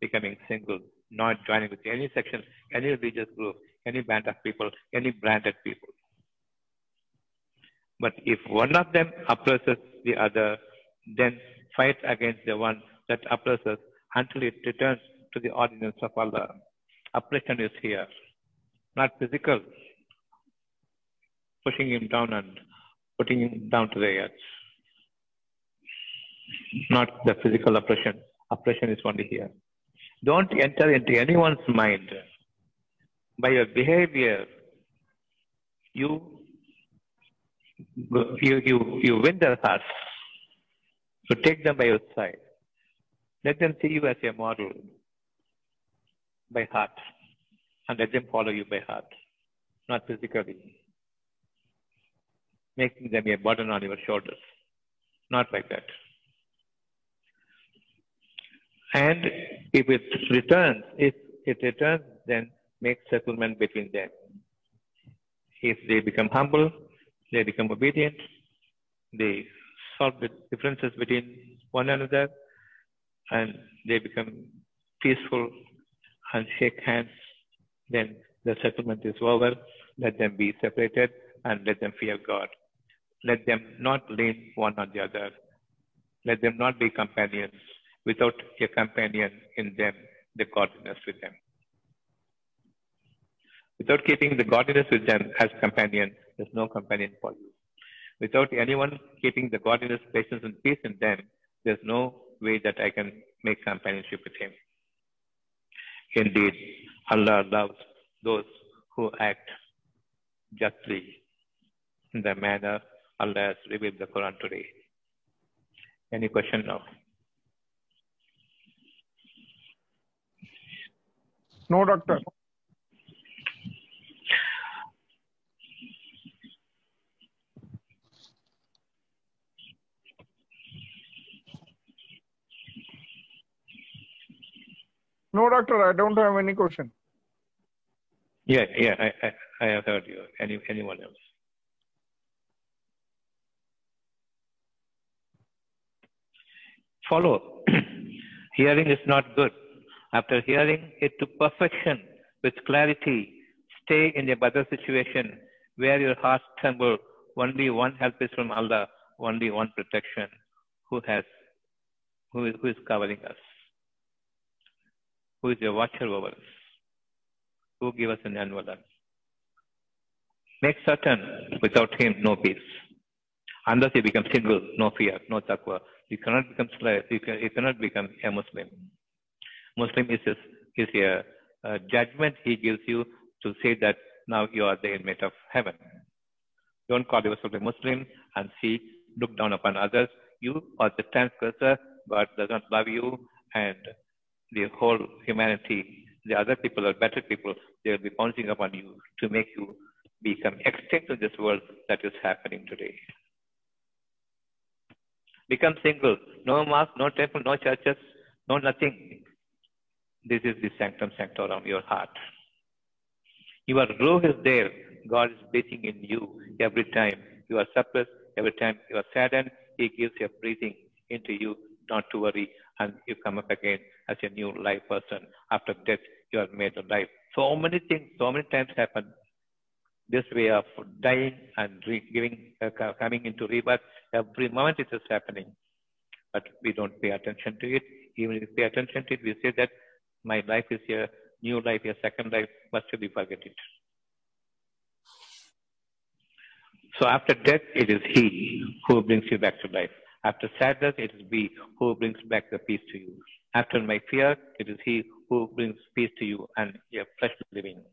becoming single, not joining with any section, any religious group, any band of people, any branded people. But if one of them oppresses the other, then fight against the one that oppresses until it returns to the ordinance of Allah. Oppression is here, not physical, pushing him down and putting him down to the earth. Not the physical oppression. Oppression is only here. Don't enter into anyone's mind. By your behavior, you you you, you win their hearts. So take them by your side. Let them see you as a model by heart. And let them follow you by heart, not physically. Making them a burden on your shoulders. Not like that. And if it returns, if it returns, then make settlement between them. If they become humble, they become obedient, they solve the differences between one another, and they become peaceful and shake hands, then the settlement is over. Let them be separated and let them fear God. Let them not lean one on the other. Let them not be companions without a companion in them, the godliness with them. Without keeping the godliness with them as companion, there's no companion for you. Without anyone keeping the godliness, patience, and peace in them, there's no way that I can make companionship with him. Indeed, Allah loves those who act justly in the manner Allah has revealed the Quran today. Any question now? No, doctor. No, doctor, I don't have any question. Yeah, yeah, I, I, I have heard you. Any, anyone else? Follow. hearing is not good. After hearing it to perfection with clarity, stay in a better situation where your heart tremble. Only one help is from Allah, only one protection. Who has, who is, who is covering us? Who is a watcher over us? Who give us an envelope? Make certain without him no peace. Unless you become single, no fear, no taqwa. You cannot become slave. You, can, you cannot become a Muslim. Muslim is a, is a, a judgment he gives you to say that now you are the inmate of heaven. Don't call yourself a Muslim and see, look down upon others. You are the transgressor. God does not love you, and the whole humanity, the other people are better people. They will be bouncing upon you to make you become extinct in this world that is happening today. Become single. No mosque, no temple, no churches, no nothing. This is the sanctum sanctorum, your heart. Your ruh is there. God is breathing in you every time you are suppressed, every time you are saddened. He gives you breathing into you, not to worry, and you come up again as a new life person. After death, you are made alive. So many things, so many times happen. This way of dying and giving, uh, coming into rebirth, every moment it is happening. But we don't pay attention to it. Even if we pay attention to it, we say that my life is a new life, a second life, must we forget it. So after death, it is He who brings you back to life. After sadness, it is He who brings back the peace to you. After my fear, it is He who brings peace to you and a fresh living.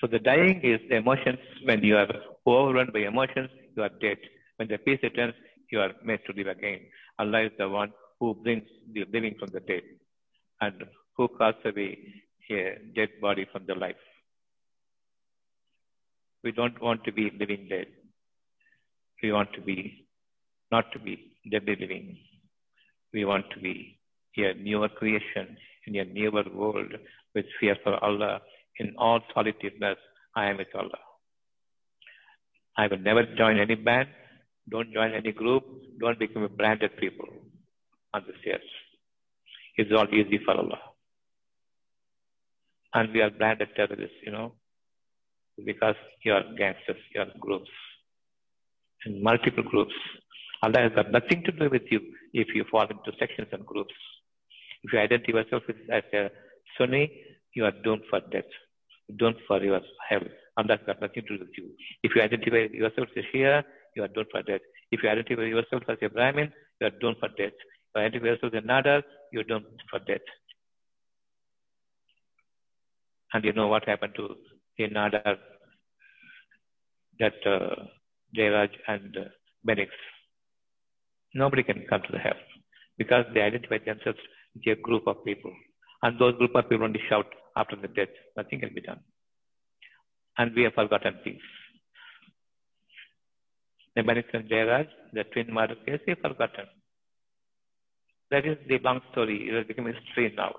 So the dying is the emotions. When you are overrun by emotions, you are dead. When the peace returns, you are made to live again. Allah is the one who brings the living from the dead and who casts away a dead body from the life. We don't want to be living dead. We want to be not to be deadly living. We want to be a newer creation in a newer world with fear for Allah in all solitudeness. I am with Allah. I will never join any band. Don't join any group. Don't become a branded people on the stairs. It's all easy for Allah. And we are branded terrorists, you know, because you are gangsters, you are groups, and multiple groups. Allah has got nothing to do with you if you fall into sections and groups. If you identify yourself as a Sunni, you are doomed for death, doomed for your hell. Allah has got nothing to do with you. If you identify yourself as a Shia, you are doomed for death. If you identify yourself as a Brahmin, you are doomed for death. If you identify yourself as a Nadar, you are doomed for death. And you know what happened to the Nadar, that uh, Jayaraj and uh, Benix. Nobody can come to the hell because they identify themselves with a group of people. And those group of people only shout after the death. Nothing can be done. And we have forgotten things. The Benix and Jayaraj, the twin murder case, we have forgotten. That is the long story. It has become a history now.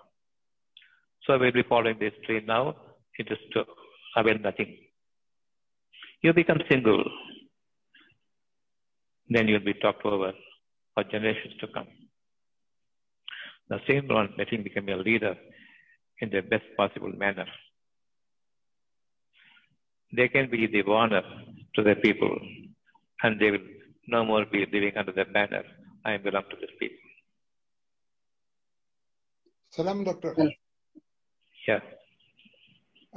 So we'll be following this tree now. It is to avail nothing. You become single. Then you'll be talked over for generations to come. The same one, let him become a leader in the best possible manner. They can be the warner to the people, and they will no more be living under the banner, I belong to this people. Salam, Doctor. Yeah.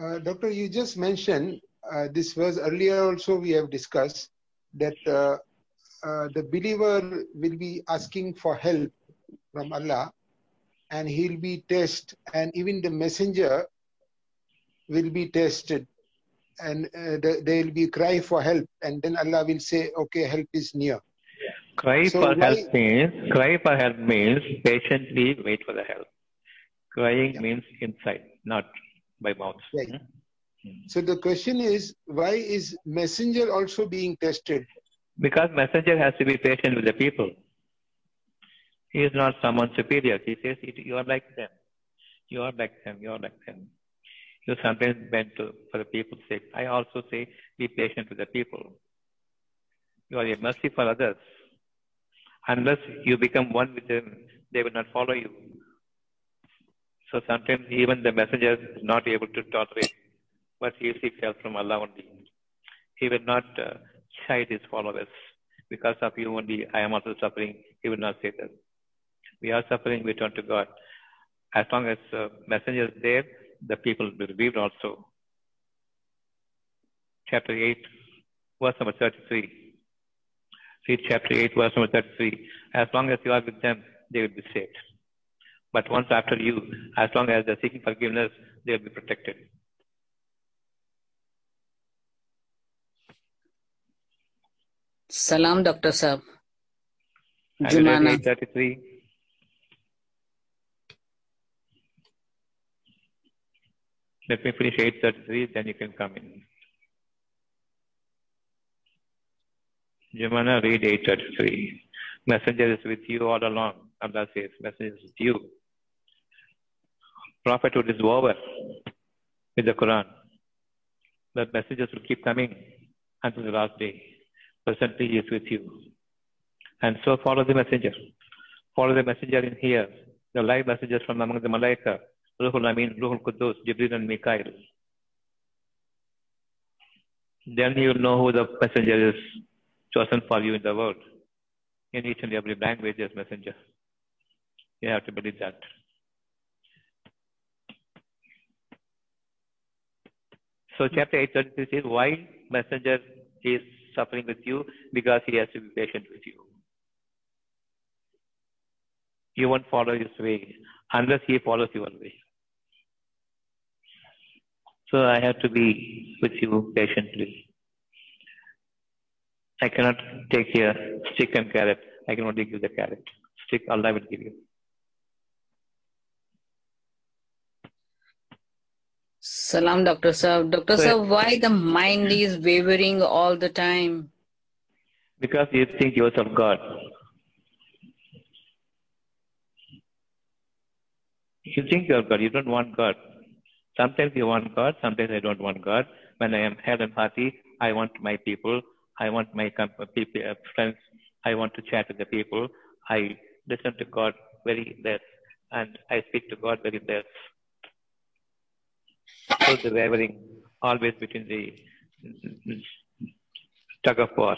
Uh, Doctor, you just mentioned uh, this was earlier also we have discussed that uh, uh, the believer will be asking for help from Allah and he'll be tested and even the messenger will be tested and uh, the, they'll be cry for help and then Allah will say okay help is near Cry So for why- help means cry for help means patiently wait for the help. Crying Yeah. means inside, not by mouth. Right. Hmm? so the question is why is messenger also being tested Because messenger has to be patient with the people. He is not someone superior. He says, "It- you are like them. You are like them. You are like them. You sometimes bend to, for the people's sake. I also say, be patient with the people. You are a mercy for others. Unless you become one with them, they will not follow you. So sometimes even the messenger is not able to tolerate, but he seeks help from Allah only. He will not uh, chide his followers. Because of you only, I am also suffering. He will not say that. We are suffering, we turn to God. As long as uh, messenger is there, the people will be also. Chapter 8, verse number 33. Read chapter 8, verse number 33. As long as you are with them, they will be saved. But once after you, as long as they're seeking forgiveness, they will be protected. Salam, Dr. Saab. Read Jumana. 833? Let me finish 833, then you can come in. Jumana, read 833. Messenger is with you all along. Allah says, Messenger is with you. Prophethood is over with the Quran. The messages will keep coming until the last day. Presently, he is with you. And so follow the messenger. Follow the messenger in here. The live messages from among the Malaika, Ruhul Amin, Ruhul Qudus, Jibril and Mikael. Then you will know who the messenger is chosen for you in the world. In each and every language, there's messenger. You have to believe that. So chapter 833 says, why messenger is suffering with you? Because he has to be patient with you. You won't follow his way unless he follows your way. So I have to be with you patiently. I cannot take here stick and carrot. I can only give the carrot. Stick, Allah will give you. Salam, Dr. Saab. Dr. So- Saab, why the mind is wavering all the time? Because you think yourself God. You think you're God. You don't want God. Sometimes you want God. Sometimes I don't want God. When I am held and hearty, I want my people. I want my people, uh, friends. I want to chat with the people. I listen to God very less, and I speak to God very less. So the wavering always between the tug of war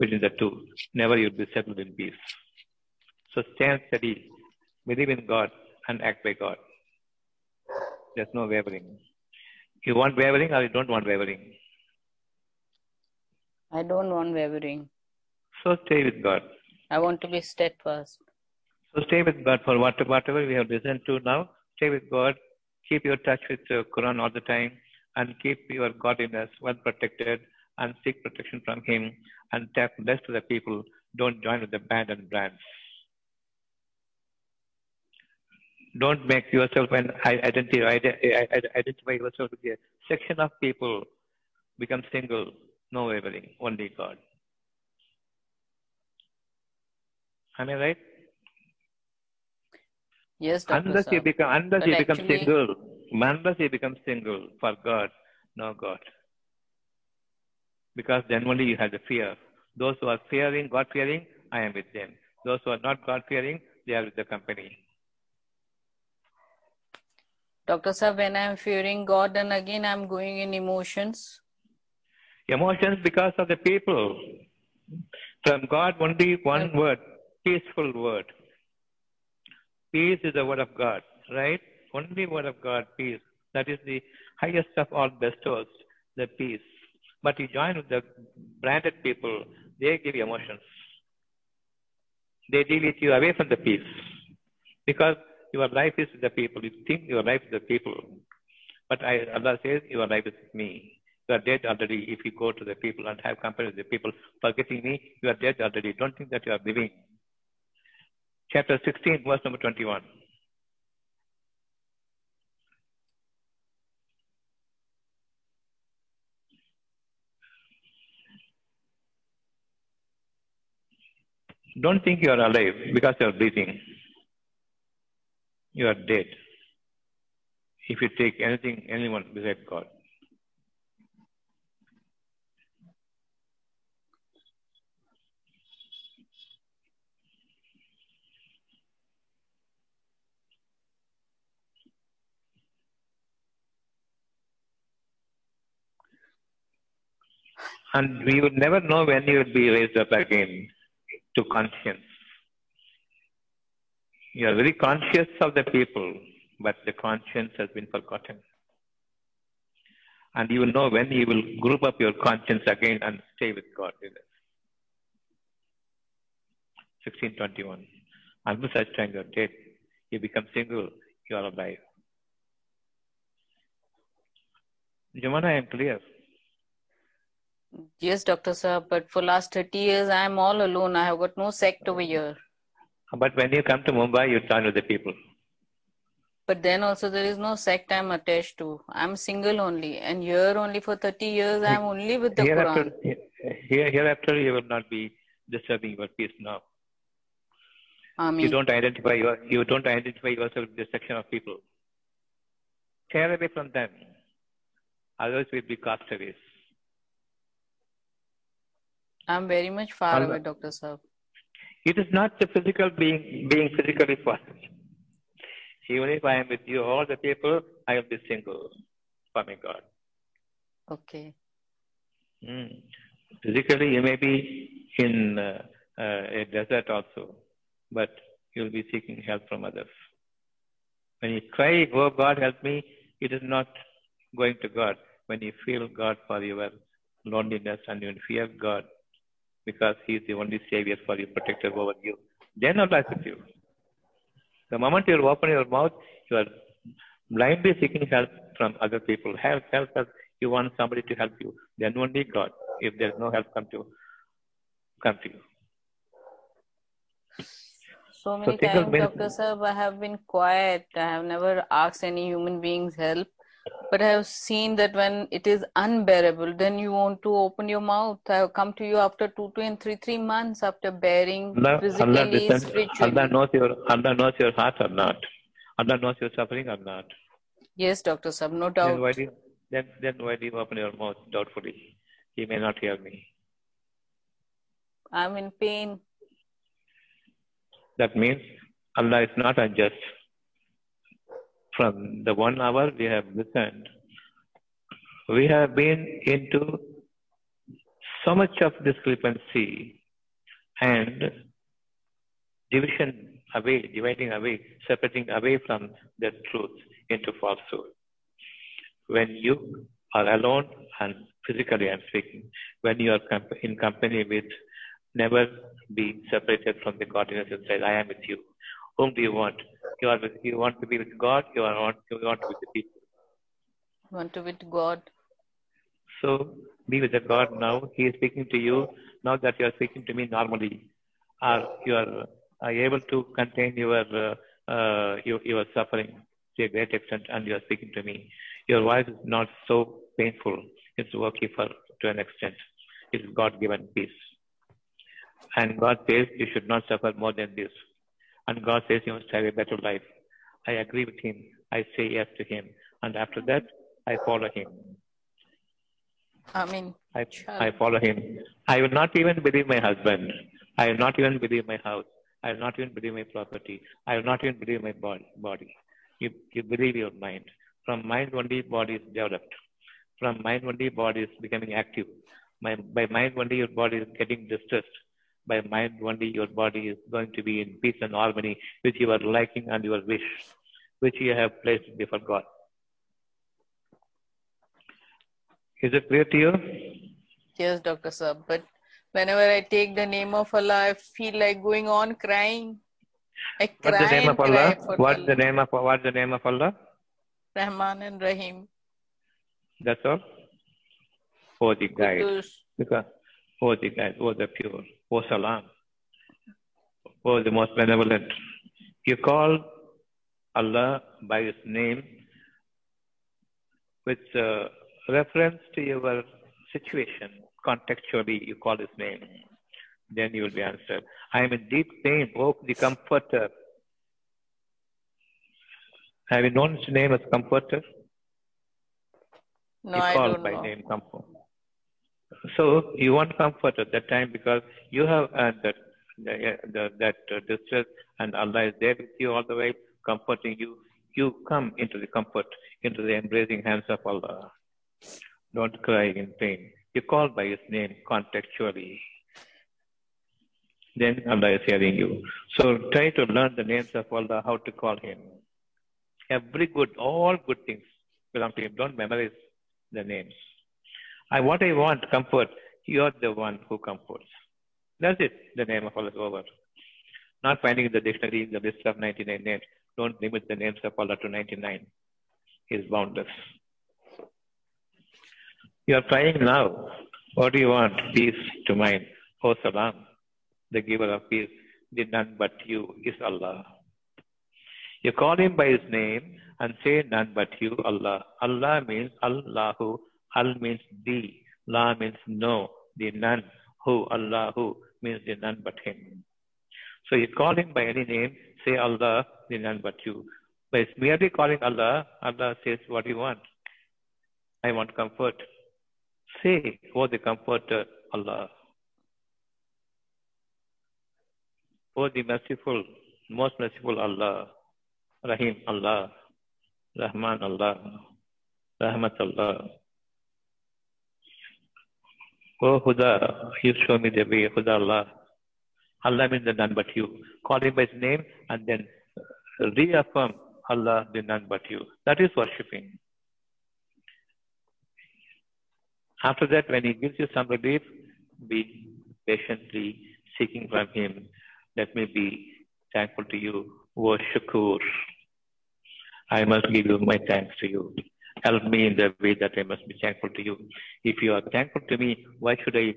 between the two. Never you'll be settled in peace. So stand steady, believe in God, and act by God. There's no wavering. You want wavering or you don't want wavering? I don't want wavering. So stay with God. I want to be steadfast. So stay with God for what, whatever we have listened to now. Stay with God. Keep your touch with the Quran all the time and keep your godliness well protected and seek protection from Him and tap less to the people. Don't join with the band and brands. Don't make yourself an identity, identify yourself with a section of people. Become single, no wavering, only God. Am I right? Yes, Dr. Unless you Saab. become unless But you become actually- single, unless you become single for God, no God. Because then only you have the fear. Those who are fearing, God fearing, I am with them. Those who are not God fearing, they are with the company. Dr. Saab, when I'm fearing God, then again I'm going in emotions. Emotions because of the people. From God, only one Okay. word, peaceful word. Peace is the word of God, right? Only word of God, peace. That is the highest of all bestows, the peace. But you join with the branded people, they give you emotions. They deal with you away from the peace. Because your life is with the people. You think your life is the people. But I, Allah says, your life is with me. You are dead already if you go to the people and have company with the people. Forgetting me, you are dead already. Don't think that you are living. Chapter 16, verse number 21. Don't think you are alive because you are breathing. You are dead. If you take anything, anyone beside God. And we will never know when you will be raised up again to conscience. You are very conscious of the people, but the conscience has been forgotten. And you will know when you will group up your conscience again and stay with God. 1621. Until such time you are dead, you become single, you are alive. Jumana, I am clear. Yes, Dr. Saab, but for last 30 years I'm all alone. I have got no sect over here. But when you come to Mumbai, you join with the people. But then also there is no sect I'm attached to. I'm single only. And here only for 30 years I'm only with the hereafter, Quran. here, hereafter, you will not be disturbing your peace now. You don't identify your, you don't identify yourself with the section of people. Tear away from them. Otherwise, we'll be castaways. I'm very much far away, Dr. Saab. It is not the physical being being physically far. Even if I am with you, all the people, I will be single for my God. Okay. Hmm. Physically, you may be in uh, uh, a desert also, but you will be seeking help from others. When you cry, Oh God, help me, it is not going to God. When you feel God for your loneliness and you fear God because He is the only Savior for you, protector over you, then is with you. The moment you open your mouth, you are blindly seeking help from other people. Help, help us. You want somebody to help you. Then only God. If there's no help, come to come to you. So many single times, Dr. Sahab, I have been quiet. I have never asked any human beings help. But I have seen that when it is unbearable, then you want to open your mouth. I have come to you after two, two and three, three months after bearing Allah, Allah, physically, listen, spiritually. Allah knows your Allah knows your heart or not. Allah knows your suffering or not. Yes, Dr. Sahab, no Then why doubt. do you, then then why do you open your mouth doubtfully? He may not hear me. I'm in pain. That means Allah is not unjust. From the one hour we have listened, we have been into so much of discrepancy and division away, dividing away, separating away from the truth into falsehood. When you are alone and physically I'm speaking, when you are in company with never be separated from the godliness inside. I am with you. Whom do you want? You are with, you want to be with God. You are want you want to be with the people. Want to be with God. So be with the God now. He is speaking to you now that you are speaking to me normally. Are you are, are able to contain your uh, uh, your, your suffering to a great extent, and you are speaking to me. Your voice is not so painful. It's working for to an extent. It's God-given peace. And God says you should not suffer more than this. And God says you must have a better life. I agree with Him. I say yes to Him. And after that, I follow Him. I mean, I, I follow him. I will not even believe my husband. I will not even believe my house. I will not even believe my property. I will not even believe my body. body. You, you believe your mind. From mind only body is developed. From mind only body is becoming active. My, by mind only your body is getting distressed. By mind only your body is going to be in peace and harmony with your liking and your wish, which you have placed before God. Is it clear to you? yes, Dr. Sir. But whenever I take the name of Allah, I feel like going on crying. I What's cry the name of Allah? for What's the name of what's the name of Allah? Rahman and Rahim. That's all. For the guide. Because oh the guide, oh the pure, oh salam. Oh the most benevolent. You call Allah by his name with uh, reference to your situation. Contextually you call his name. Then you will be answered. I am in deep pain, oh the comforter. Have you known his name as comforter? No, you I call by know. name comfort. So you want comfort at that time because you have uh, that the, the, that uh, distress and Allah is there with you all the way, comforting you. You come into the comfort, into the embracing hands of Allah. Don't cry in pain. You call by His name contextually. Then Allah is hearing you. So try to learn the names of Allah, how to call Him. Every good, all good things belong to Him. Don't memorize the names. I what I want, comfort. You are the one who comforts. That's it. The name of Allah is over. Not finding in the dictionary the list of 99 names. Don't limit the names of Allah to 99. He is boundless. You are trying now. What do you want? Peace to mind. Oh Salam, the giver of peace, the none but you is Allah. You call him by his name and say none but you, Allah. Allah means Allahu. Al means the. La means no. The none. Who? Allah, who means the none but him. So you call him by any name, say Allah, the none but you. By merely calling Allah, Allah says what you want. I want comfort. Say, oh the comforter, Allah. Oh the merciful, most merciful Allah. Rahim Allah, Rahman Allah, Rahmat Allah. Oh Huda, you show me the way, Huda Allah. Allah means the none but you. Call him by his name and then reaffirm Allah, the none but you. That is worshipping. After that, when he gives you some relief, be patiently seeking from him. Let me be thankful to you. Oh Shukur. I must give you my thanks to you. Help me in the way that I must be thankful to you. If you are thankful to me, why should I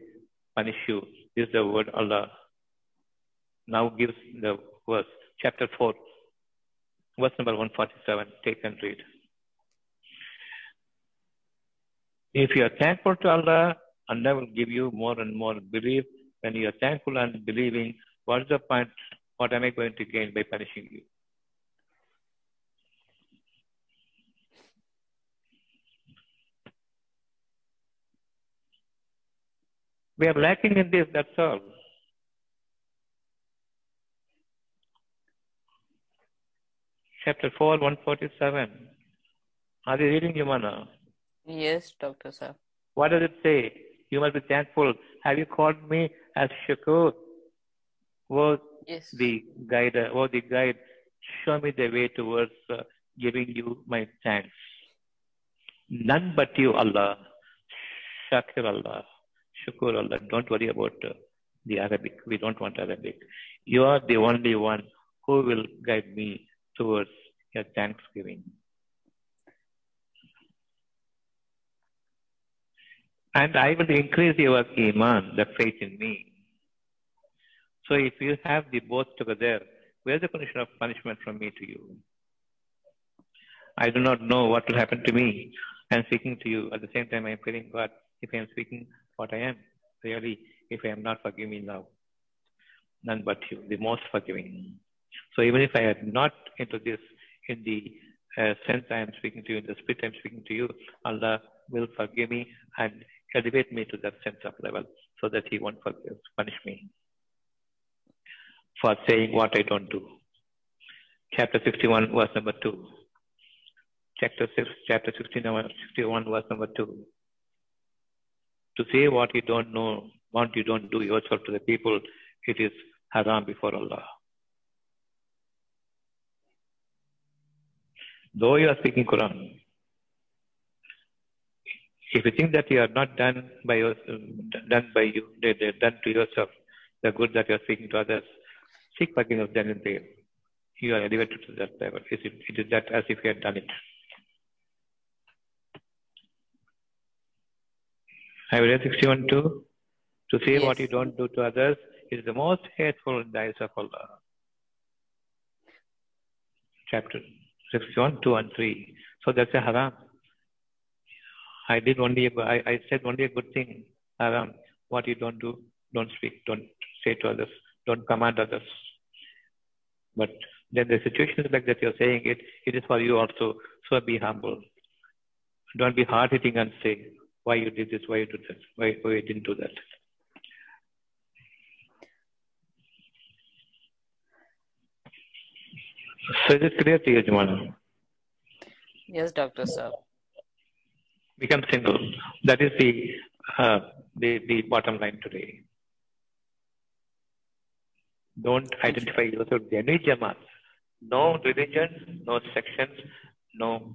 punish you? This is the word Allah now gives the verse, chapter 4, verse number 147. Take and read. If you are thankful to Allah, Allah will give you more and more belief. When you are thankful and believing, what is the point? What am I going to gain by punishing you? We are lacking in this, that's all. Chapter 4, 147. Are you reading, Yumana? Yes, Dr. Sir. What does it say? You must be thankful. Have you called me as Shakur? Oh, Yes. the guide, oh, the guide, show me the way towards uh, giving you my thanks. None but you, Allah. Shakir Allah. Shukur Allah. Don't worry about uh, the Arabic. We don't want Arabic. You are the only one who will guide me towards your thanksgiving. And I will increase your iman, the faith in me. So if you have the both together, where's the condition of punishment from me to you? I do not know what will happen to me. I am speaking to you. At the same time, I am feeling God, if I am speaking what I am, really, if I am not forgive me now. None but you, the most forgiving. So even if I am not into this in the uh, sense I am speaking to you, in the spirit I am speaking to you, Allah will forgive me and elevate me to that sense of level so that He won't forgive, punish me for saying what I don't do. Chapter 61, verse number 2. Chapter, six, chapter 61, 61, verse number 2. To say what you don't know, what you don't do yourself to the people, it is haram before Allah. Though you are speaking Quran, if you think that you are not done by your, done by you, done to yourself, the good that you are speaking to others, seek forgiveness then and there. You are elevated to that level. It is, it is that as if you had done it. I read 61 too. To say what you don't do to others is the most hateful in the eyes of Allah. Uh, chapter 61, 2 and 3. So that's a haram. I did only, a, I, I said only a good thing. Haram. What you don't do, don't speak, don't say to others, don't command others. But then the situation is like that you're saying it, it is for you also. So be humble. Don't be hard hitting and say why you did this, why you did that, why, why you didn't do that. So is it clear to you, Jumana? Yes, Dr. Sir. Become single. That is the uh, the, the bottom line today. Don't identify yourself with any Jamaat. No religion, no sections, no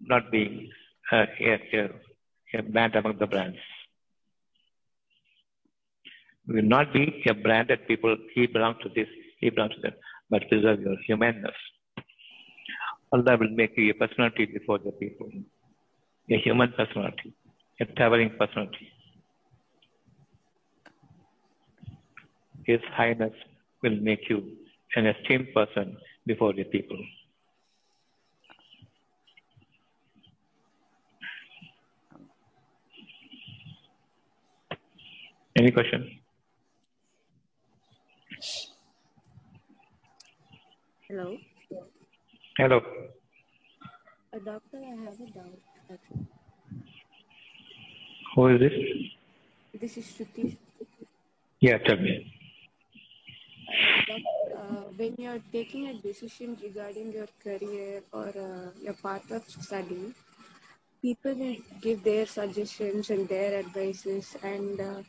not being Uh, a, a, a band among the brands. We will not be a branded people. He belongs to this, he belongs to that, but preserve your humanness. Allah will make you a personality before the people, a human personality, a towering personality. His Highness will make you an esteemed person before the people. Any question? Hello, Hello. uh, doctor. I have a doubt. Who is this? This is Shruti. Yeah, tell me. Uh, when you're taking a decision regarding your career or uh, your path of study, people will give their suggestions and their advices and uh,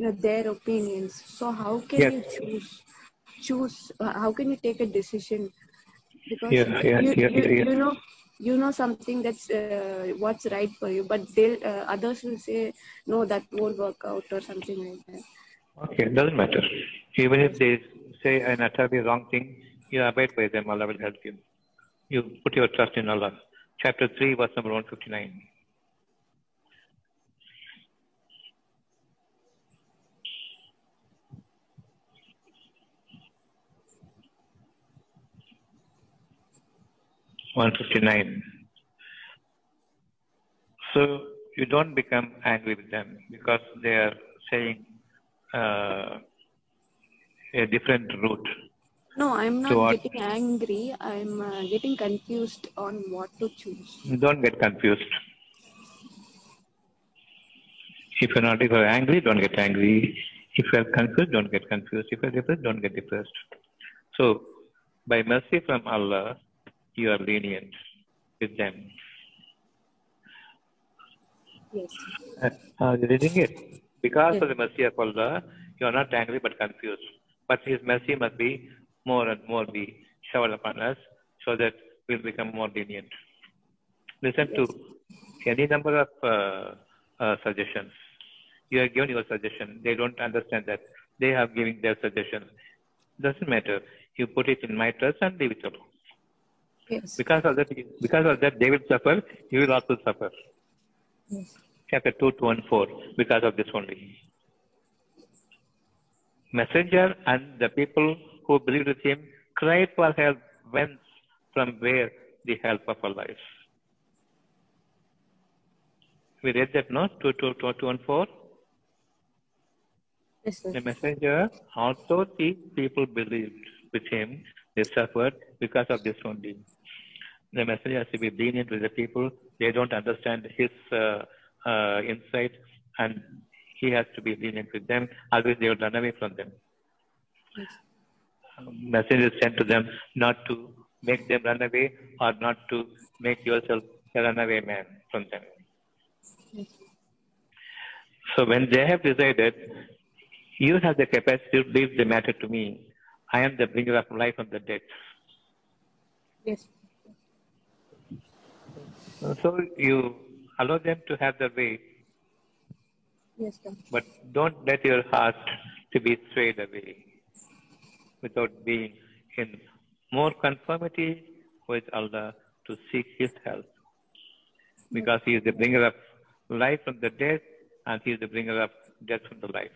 you know their opinions. So how can you choose? Choose. Uh, how can you take a decision? Because Yeah, yeah, you, you, you know you know something that's uh, what's right for you, but they'll uh, others will say no, that won't work out or something like that. Okay, it doesn't matter. Even if they say an utterly wrong thing, you abide by them, Allah will help you. You put your trust in Allah. chapter 3, verse number 159. One fifty nine. So you don't become angry with them because they are saying uh, a different route. No, I'm not So what- getting angry. I'm uh, getting confused on what to choose. Don't get confused. If you're not if you're angry, don't get angry. If you're confused, don't get confused. If you're depressed, don't get depressed. So, by mercy from Allah, you are lenient with them. Yes. Uh, Are you reading it? Because Yes. of the mercy of Allah, you are not angry but confused. But His mercy must be more and more be showered upon us so that we'll become more lenient. Listen to any number of uh, uh, suggestions. You are given your suggestion. They don't understand that. They are giving their suggestions. Doesn't matter. You put it in my trust and leave it alone. Yes. Because of that, because of that, they will suffer. You will also suffer. Yes. chapter 2, 2 and 4 because of this only. Messenger and the people who believed with him cried for help whence from where the help of Allah is. We read that no? 2, 2, 2, 2 and 4. Yes. The messenger also the people believed with him, they suffered because of this only. The messenger has to be lenient with the people. They don't understand his uh, uh, insight, and he has to be lenient with them. Otherwise, they will run away from them. Yes. Message is sent to them not to make them run away or not to make yourself a runaway man from them. Yes. So when they have decided, you have the capacity to leave the matter to me. I am the bringer of life from the dead. Yes. So you allow them to have their way, Yes, sir. but don't let your heart to be swayed away without being in more conformity with Allah to seek His help. Because He is the bringer of life from the dead and He is the bringer of death from the life.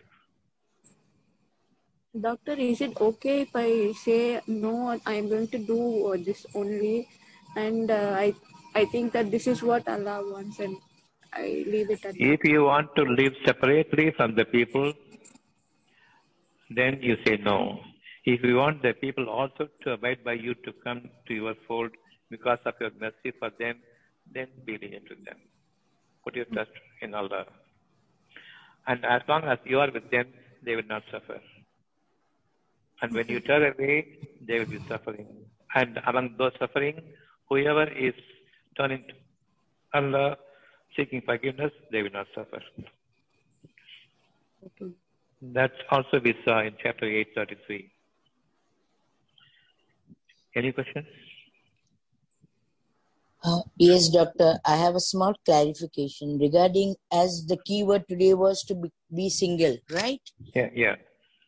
Doctor, is it okay if I say no? I am going to do this only, and uh, I I think that this is what Allah wants, and I leave it at that. If you want to live separately from the people, then you say no. If you want the people also to abide by you to come to your fold because of your mercy for them, then be lenient with them. Put your trust in Allah. And as long as you are with them, they will not suffer. And when you turn away, they will be suffering. And among those suffering, whoever is turning to Allah, seeking forgiveness, they will not suffer. Okay. That's also we saw in chapter 833. Any questions? Uh, yes, doctor. I have a small clarification regarding as the keyword today was to be, be single, right? Yeah, yeah.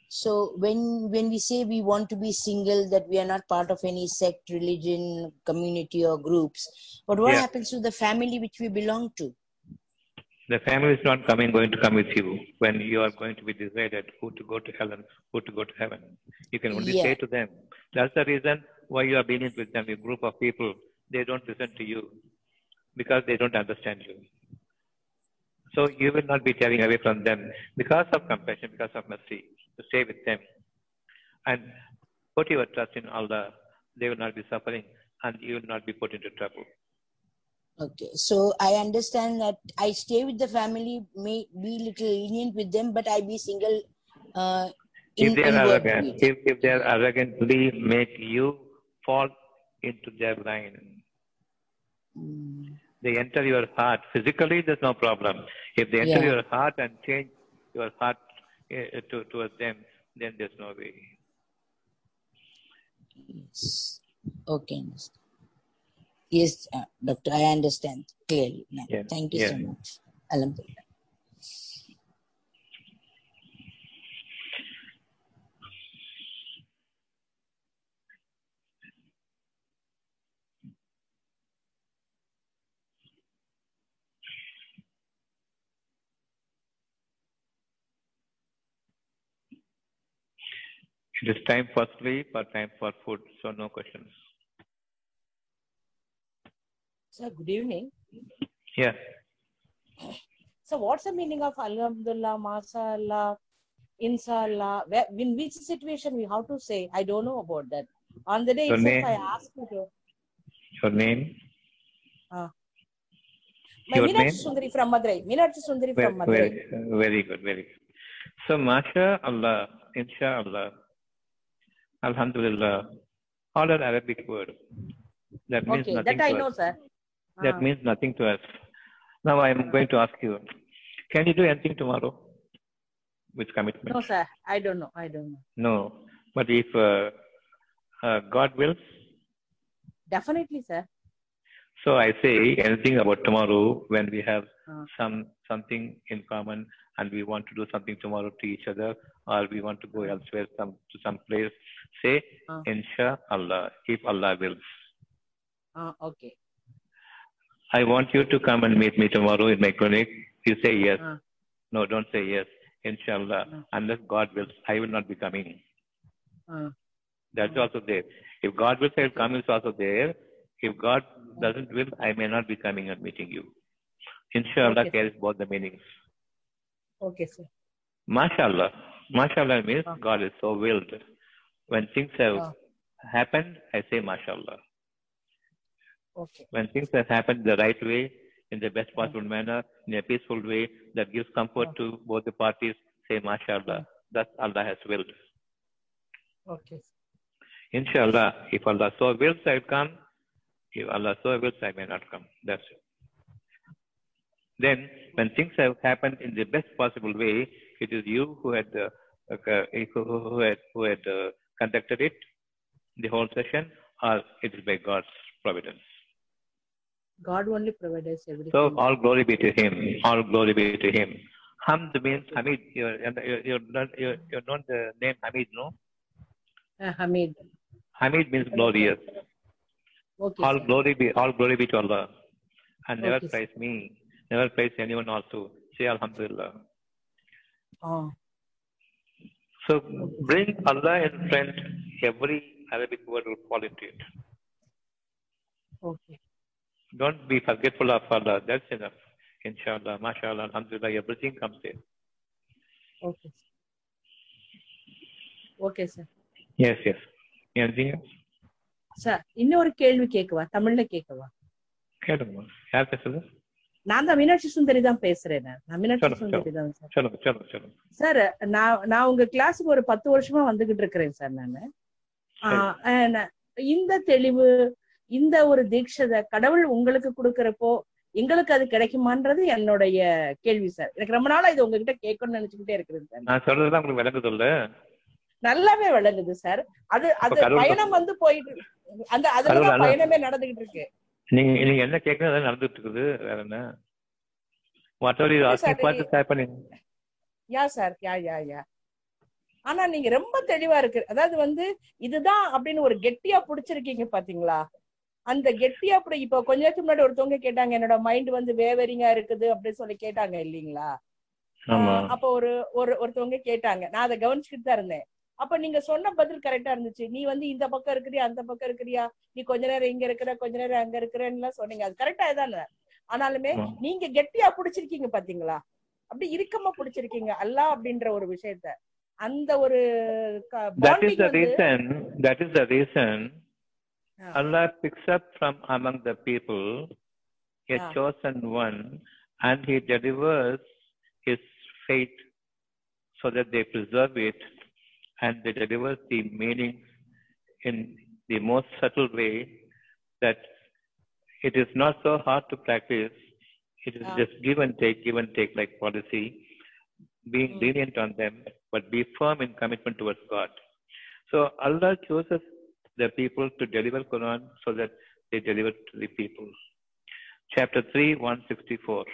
So when when we say we want to be single, that we are not part of any sect, religion, community, or groups, but what Yeah. happens to the family which we belong to? The family is not coming, going to come with you when you are going to be decided who to go to hell and who to go to heaven. You can only Yeah. say to them. That's the reason why you are being with them, a group of people. They don't listen to you because they don't understand you. So you will not be tearing away from them because of compassion, because of mercy, to stay with them. And put your trust in Allah. They will not be suffering and you will not be put into trouble. Okay, so I understand that I stay with the family, may be little lenient with them, but I be single. Uh, in, if they are arrogant, if, if they are arrogantly make you fall into their line, Mm, they enter your heart. Physically, there's no problem. If they enter Yeah. your heart and change your heart to, towards them, then there's no way. yes. Okay. Yes, uh, doctor, I understand clearly now. Yeah, Thank you so much. Alhamdulillah. It is time for sleep or time for food, so no questions. Sir, good evening. Yeah. So, what's the meaning of Alhamdulillah, Mashallah, Inshallah? Where, in which situation we have to say? I don't know about that. On the day Your itself, name? I asked you to. Your name? Uh, my Your Meenakshi name? Sundari from Madurai. Meenakshi Sundari Very, from Madurai. very, very good, very good. So, Masha Allah, Inshallah, Alhamdulillah, all are Arabic word. That means Okay, nothing that I to know, us. sir. That Ah. means nothing to us. Now I am going to ask you, can you do anything tomorrow with commitment? No, sir. I don't know. I don't know. No. But if uh, uh, God wills, Definitely, sir. so I say anything about tomorrow when we have Ah. some something in common and we want to do something tomorrow to each other or we want to go elsewhere some to some place, say Ah. Insha Allah, if Allah wills. Uh, okay. I want you to come and meet me tomorrow in my clinic. You say yes. Ah. No, don't say yes. Inshallah. Ah. Unless God wills, I will not be coming. Uh, That's also there. If God wills, I will come is also there. If God doesn't will, I may not be coming and meeting you. Inshallah Okay. carries both the meanings. okay, sir. Mashallah. Mashallah means Ah. God is so willed. When things have Ah. happened, I say Mashallah. Okay. When things have happened the right way, in the best possible manner, in a peaceful way that gives comfort Ah. to both the parties, say Mashallah. That's Allah has willed. Okay. Inshallah, if Allah so wills, I will come. If Allah so wills, I may not come. That's it. Then, when things have happened in the best possible way, it is you who had uh, uh, who, who had who had uh, conducted it, the whole session, or it is by God's providence. God only provides everything. So all glory be to Him. All glory be to Him. Hamd means Hamid. You're, you're, you're, not, you're, you're the name Hamid, no? Uh, Hamid. Hamid means glorious. Okay. All sir. glory be all glory be to Allah. And never Okay, sir. praise me. Never praise anyone also. Say Alhamdulillah. Oh, So bring Allah in front. Every Arabic word will fall into it. okay. Don't be forgetful of Allah. That's enough. Inshallah, mashallah, alhamdulillah, everything comes there. Okay. sir. Okay, sir. Yes, yes. Anything else? Sir இன்னொரு கேள்வி கேட்கவா தமிழ்ல கேட்கவா கேளுங்க யார் பேசுறது நான் தான் மீனாட்சி சுந்தரி தான் பேசுறேன் நான். மீனாட்சி சுந்தரி தான் சார். நான் நான் உங்க கிளாஸுக்கு ஒரு பத்து வருஷமா வந்துகிட்டு இருக்கிறேன் சார் நானு. இந்த தெளிவு இந்த ஒரு தீட்சதை கடவுள் உங்களுக்கு கொடுக்கறப்போ எங்களுக்கு அது கிடைக்குமான்றது என்னுடைய கேள்வி சார். எனக்கு ரொம்ப நாளா இது உங்ககிட்ட கேட்கணும்னு நினைச்சுக்கிட்டே இருக்கிறேன் சார். நான் சொல்றதுதான் உங்களுக்கு விளங்குது இல்ல நல்லாவே விளங்குது சார். அது அது பயணம் வந்து போயிட்டு அந்த கடவுள் பயணமே நடந்துகிட்டு இருக்கு. நீங்க நீங்க என்ன கேட்கணும் அதான் நடந்துட்டு இருக்குது வேற என்ன? இல்ல asking for this happening yeah sir yeah yeah yeah ஆனா நீங்க ரொம்ப தெளிவா இருக்கு. அதாவது வந்து இதுதான் அப்படின்னு ஒரு கெட்டியா புடிச்சிருக்கீங்க பாத்தீங்களா? அந்த கெட்டியா அப்படி இப்ப கொஞ்ச நேரத்துக்கு முன்னாடி ஒருத்தவங்க கேட்டாங்க என்னோட மைண்ட் வந்து வேவரிங்கா இருக்குது அப்படின்னு சொல்லி கேட்டாங்க இல்லீங்களா? அப்ப ஒரு ஒரு ஒருத்தவங்க கேட்டாங்க. நான் அதை கவனிச்சுக்கிட்டு தான் இருந்தேன். அப்ப நீங்க சொன்ன பதில் கரெக்டா இருந்துச்சு. நீ வந்து இந்த பக்கம் இருக்கிறியா அந்த பக்கம் இருக்கிறியா? நீ கொஞ்ச நேரம் இங்க இருக்கிற கொஞ்ச நேரம் அங்க இருக்கிறேன்னு சொன்னீங்க. அது கரெக்டா தானே? ஆனாலுமே. நீங்க கெட்டியா புடிச்சிருக்கீங்க பாத்தீங்களா? அப்படி இறுக்கமா புடிச்சிருக்கீங்க. அல்லாஹ் அப்படின்ற ஒரு விஷயத்த. அந்த ஒரு that is the reason that is the reason Allah picks up from among the people a chosen one and he delivers his faith so that they preserve it. And they deliver the meaning in the most subtle way that it is not so hard to practice. It is Ah. just give and take, give and take like policy, being Mm. lenient on them, but be firm in commitment towards God. So Allah chooses the people to deliver Quran so that they deliver to the people. Chapter 3, 164.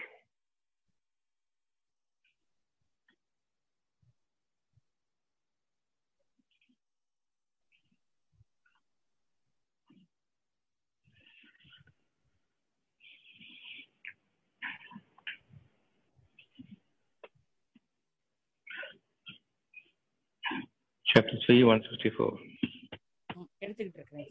Chapter three one fifty four எடுத்துக்கிட்டு இருக்கிறேன்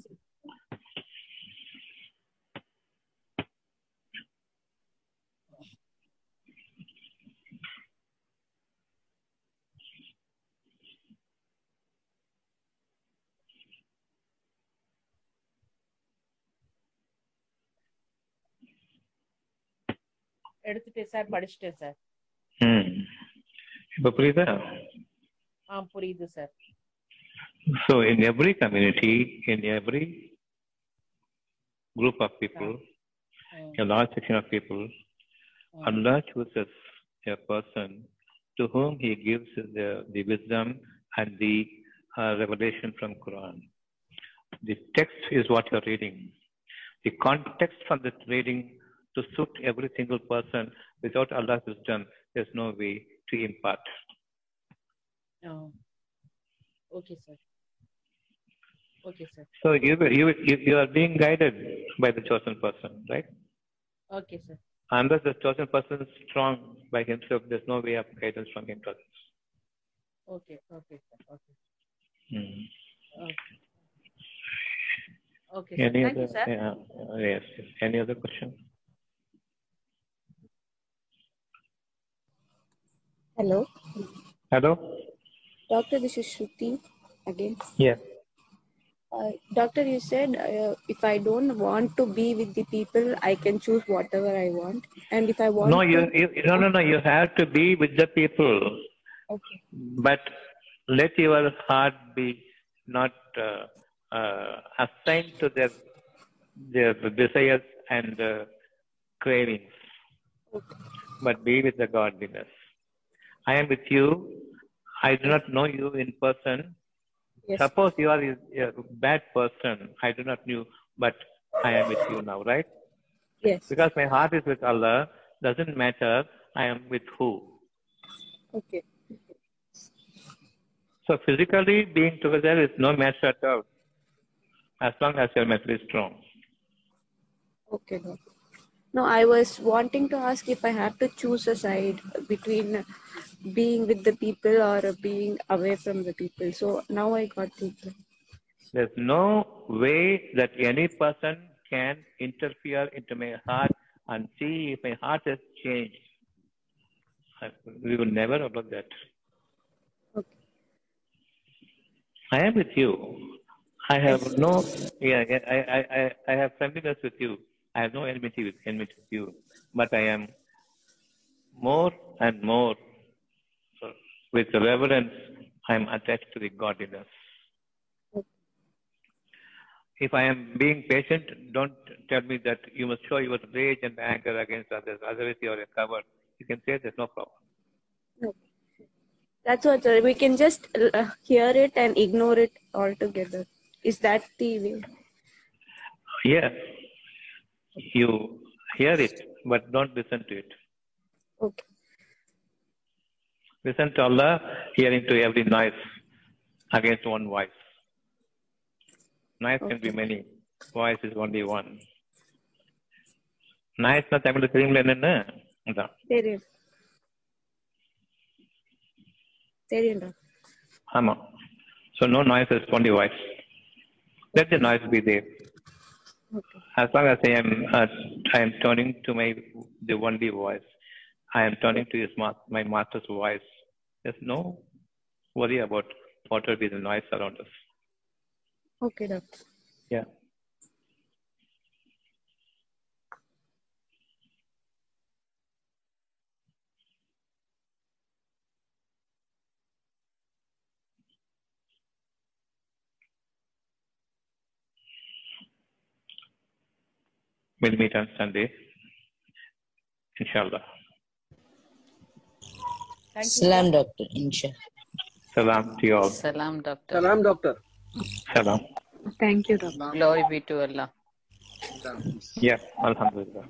எடுத்துட்டேன் sir படிச்சுட்டேன் sir. இப்போ புரியுதா? ஆ புரியுது sir. So in every community, in every group of people, yeah. a large section of people, yeah. Allah chooses a person to whom he gives the, the wisdom and the uh, revelation from Quran. The text is what you're reading. The context from the reading to suit every single person without Allah's wisdom, there's no way to impart. Oh, Okay, sir. Okay, sir. So you you, you are being guided by the chosen person, right? Okay, sir. Unless the chosen person is strong by himself, there's no way of guidance from him to others. Okay, okay, sir. Okay. Hmm. Okay. Okay, sir. Any Thank other, you, sir. Yeah, uh, yes, yes. Any other question? Hello. Hello. Doctor, this is Shruti again. Yeah. Uh, doctor, you said uh, if I don't want to be with the people, I can choose whatever I want, and if I want No, to, you, you, no, no, no. You have to be with the people, okay, but let your heart be not uh, uh, assigned to their their desires and uh, cravings, okay, but be with the godliness. I am with you. I do not know you in person. Yes, Suppose you are a bad person. I do not know, but I am with you now, right? yes, Because my heart is with Allah, doesn't matter. I am with who. okay, So physically being together is no matter at all, as long as your mental is strong. okay, doctor. No, I was wanting to ask if I have to choose a side between being with the people or being away from the people. So now I got it. There's no way that any person can interfere into my heart and see if my heart has changed. I- We will never allow that. Okay. I am with you. I have no, yeah, yeah, I, I, I, I have friendliness with you. I have no enmity with enmity with you. But I am more and more with reverence. I am attached to the godliness. If I am being patient, don't tell me that you must show your rage and anger against others. Otherwise, you are a coward. You can say there's no problem. That's what uh, we can just uh, hear it and ignore it altogether. Is that the way? Yes, you hear it, but don't listen to it. Okay. Listen to Allah, hearing to every noise against one voice. Noise can be many. Voice is only one. நாய்ஸ்னா தமிழ்ல தெரியுங்களா என்னன்னு அதான் தெரியும் தெரியும் doctor ஆமா so no noise is only voice let the noise be there As long as I am, uh, I am turning to my the only voice. I am turning to his my master's voice. There's no worry about what will be the noise around us. Okay, doctor. Yeah. We'll meet on Sunday. Inshallah. Thank you. Salam, Doctor. Inshallah. Salam to you all. Salam, doctor. Salam, doctor. Salam. Thank you, doctor. Glory be to Allah. Yeah, Alhamdulillah.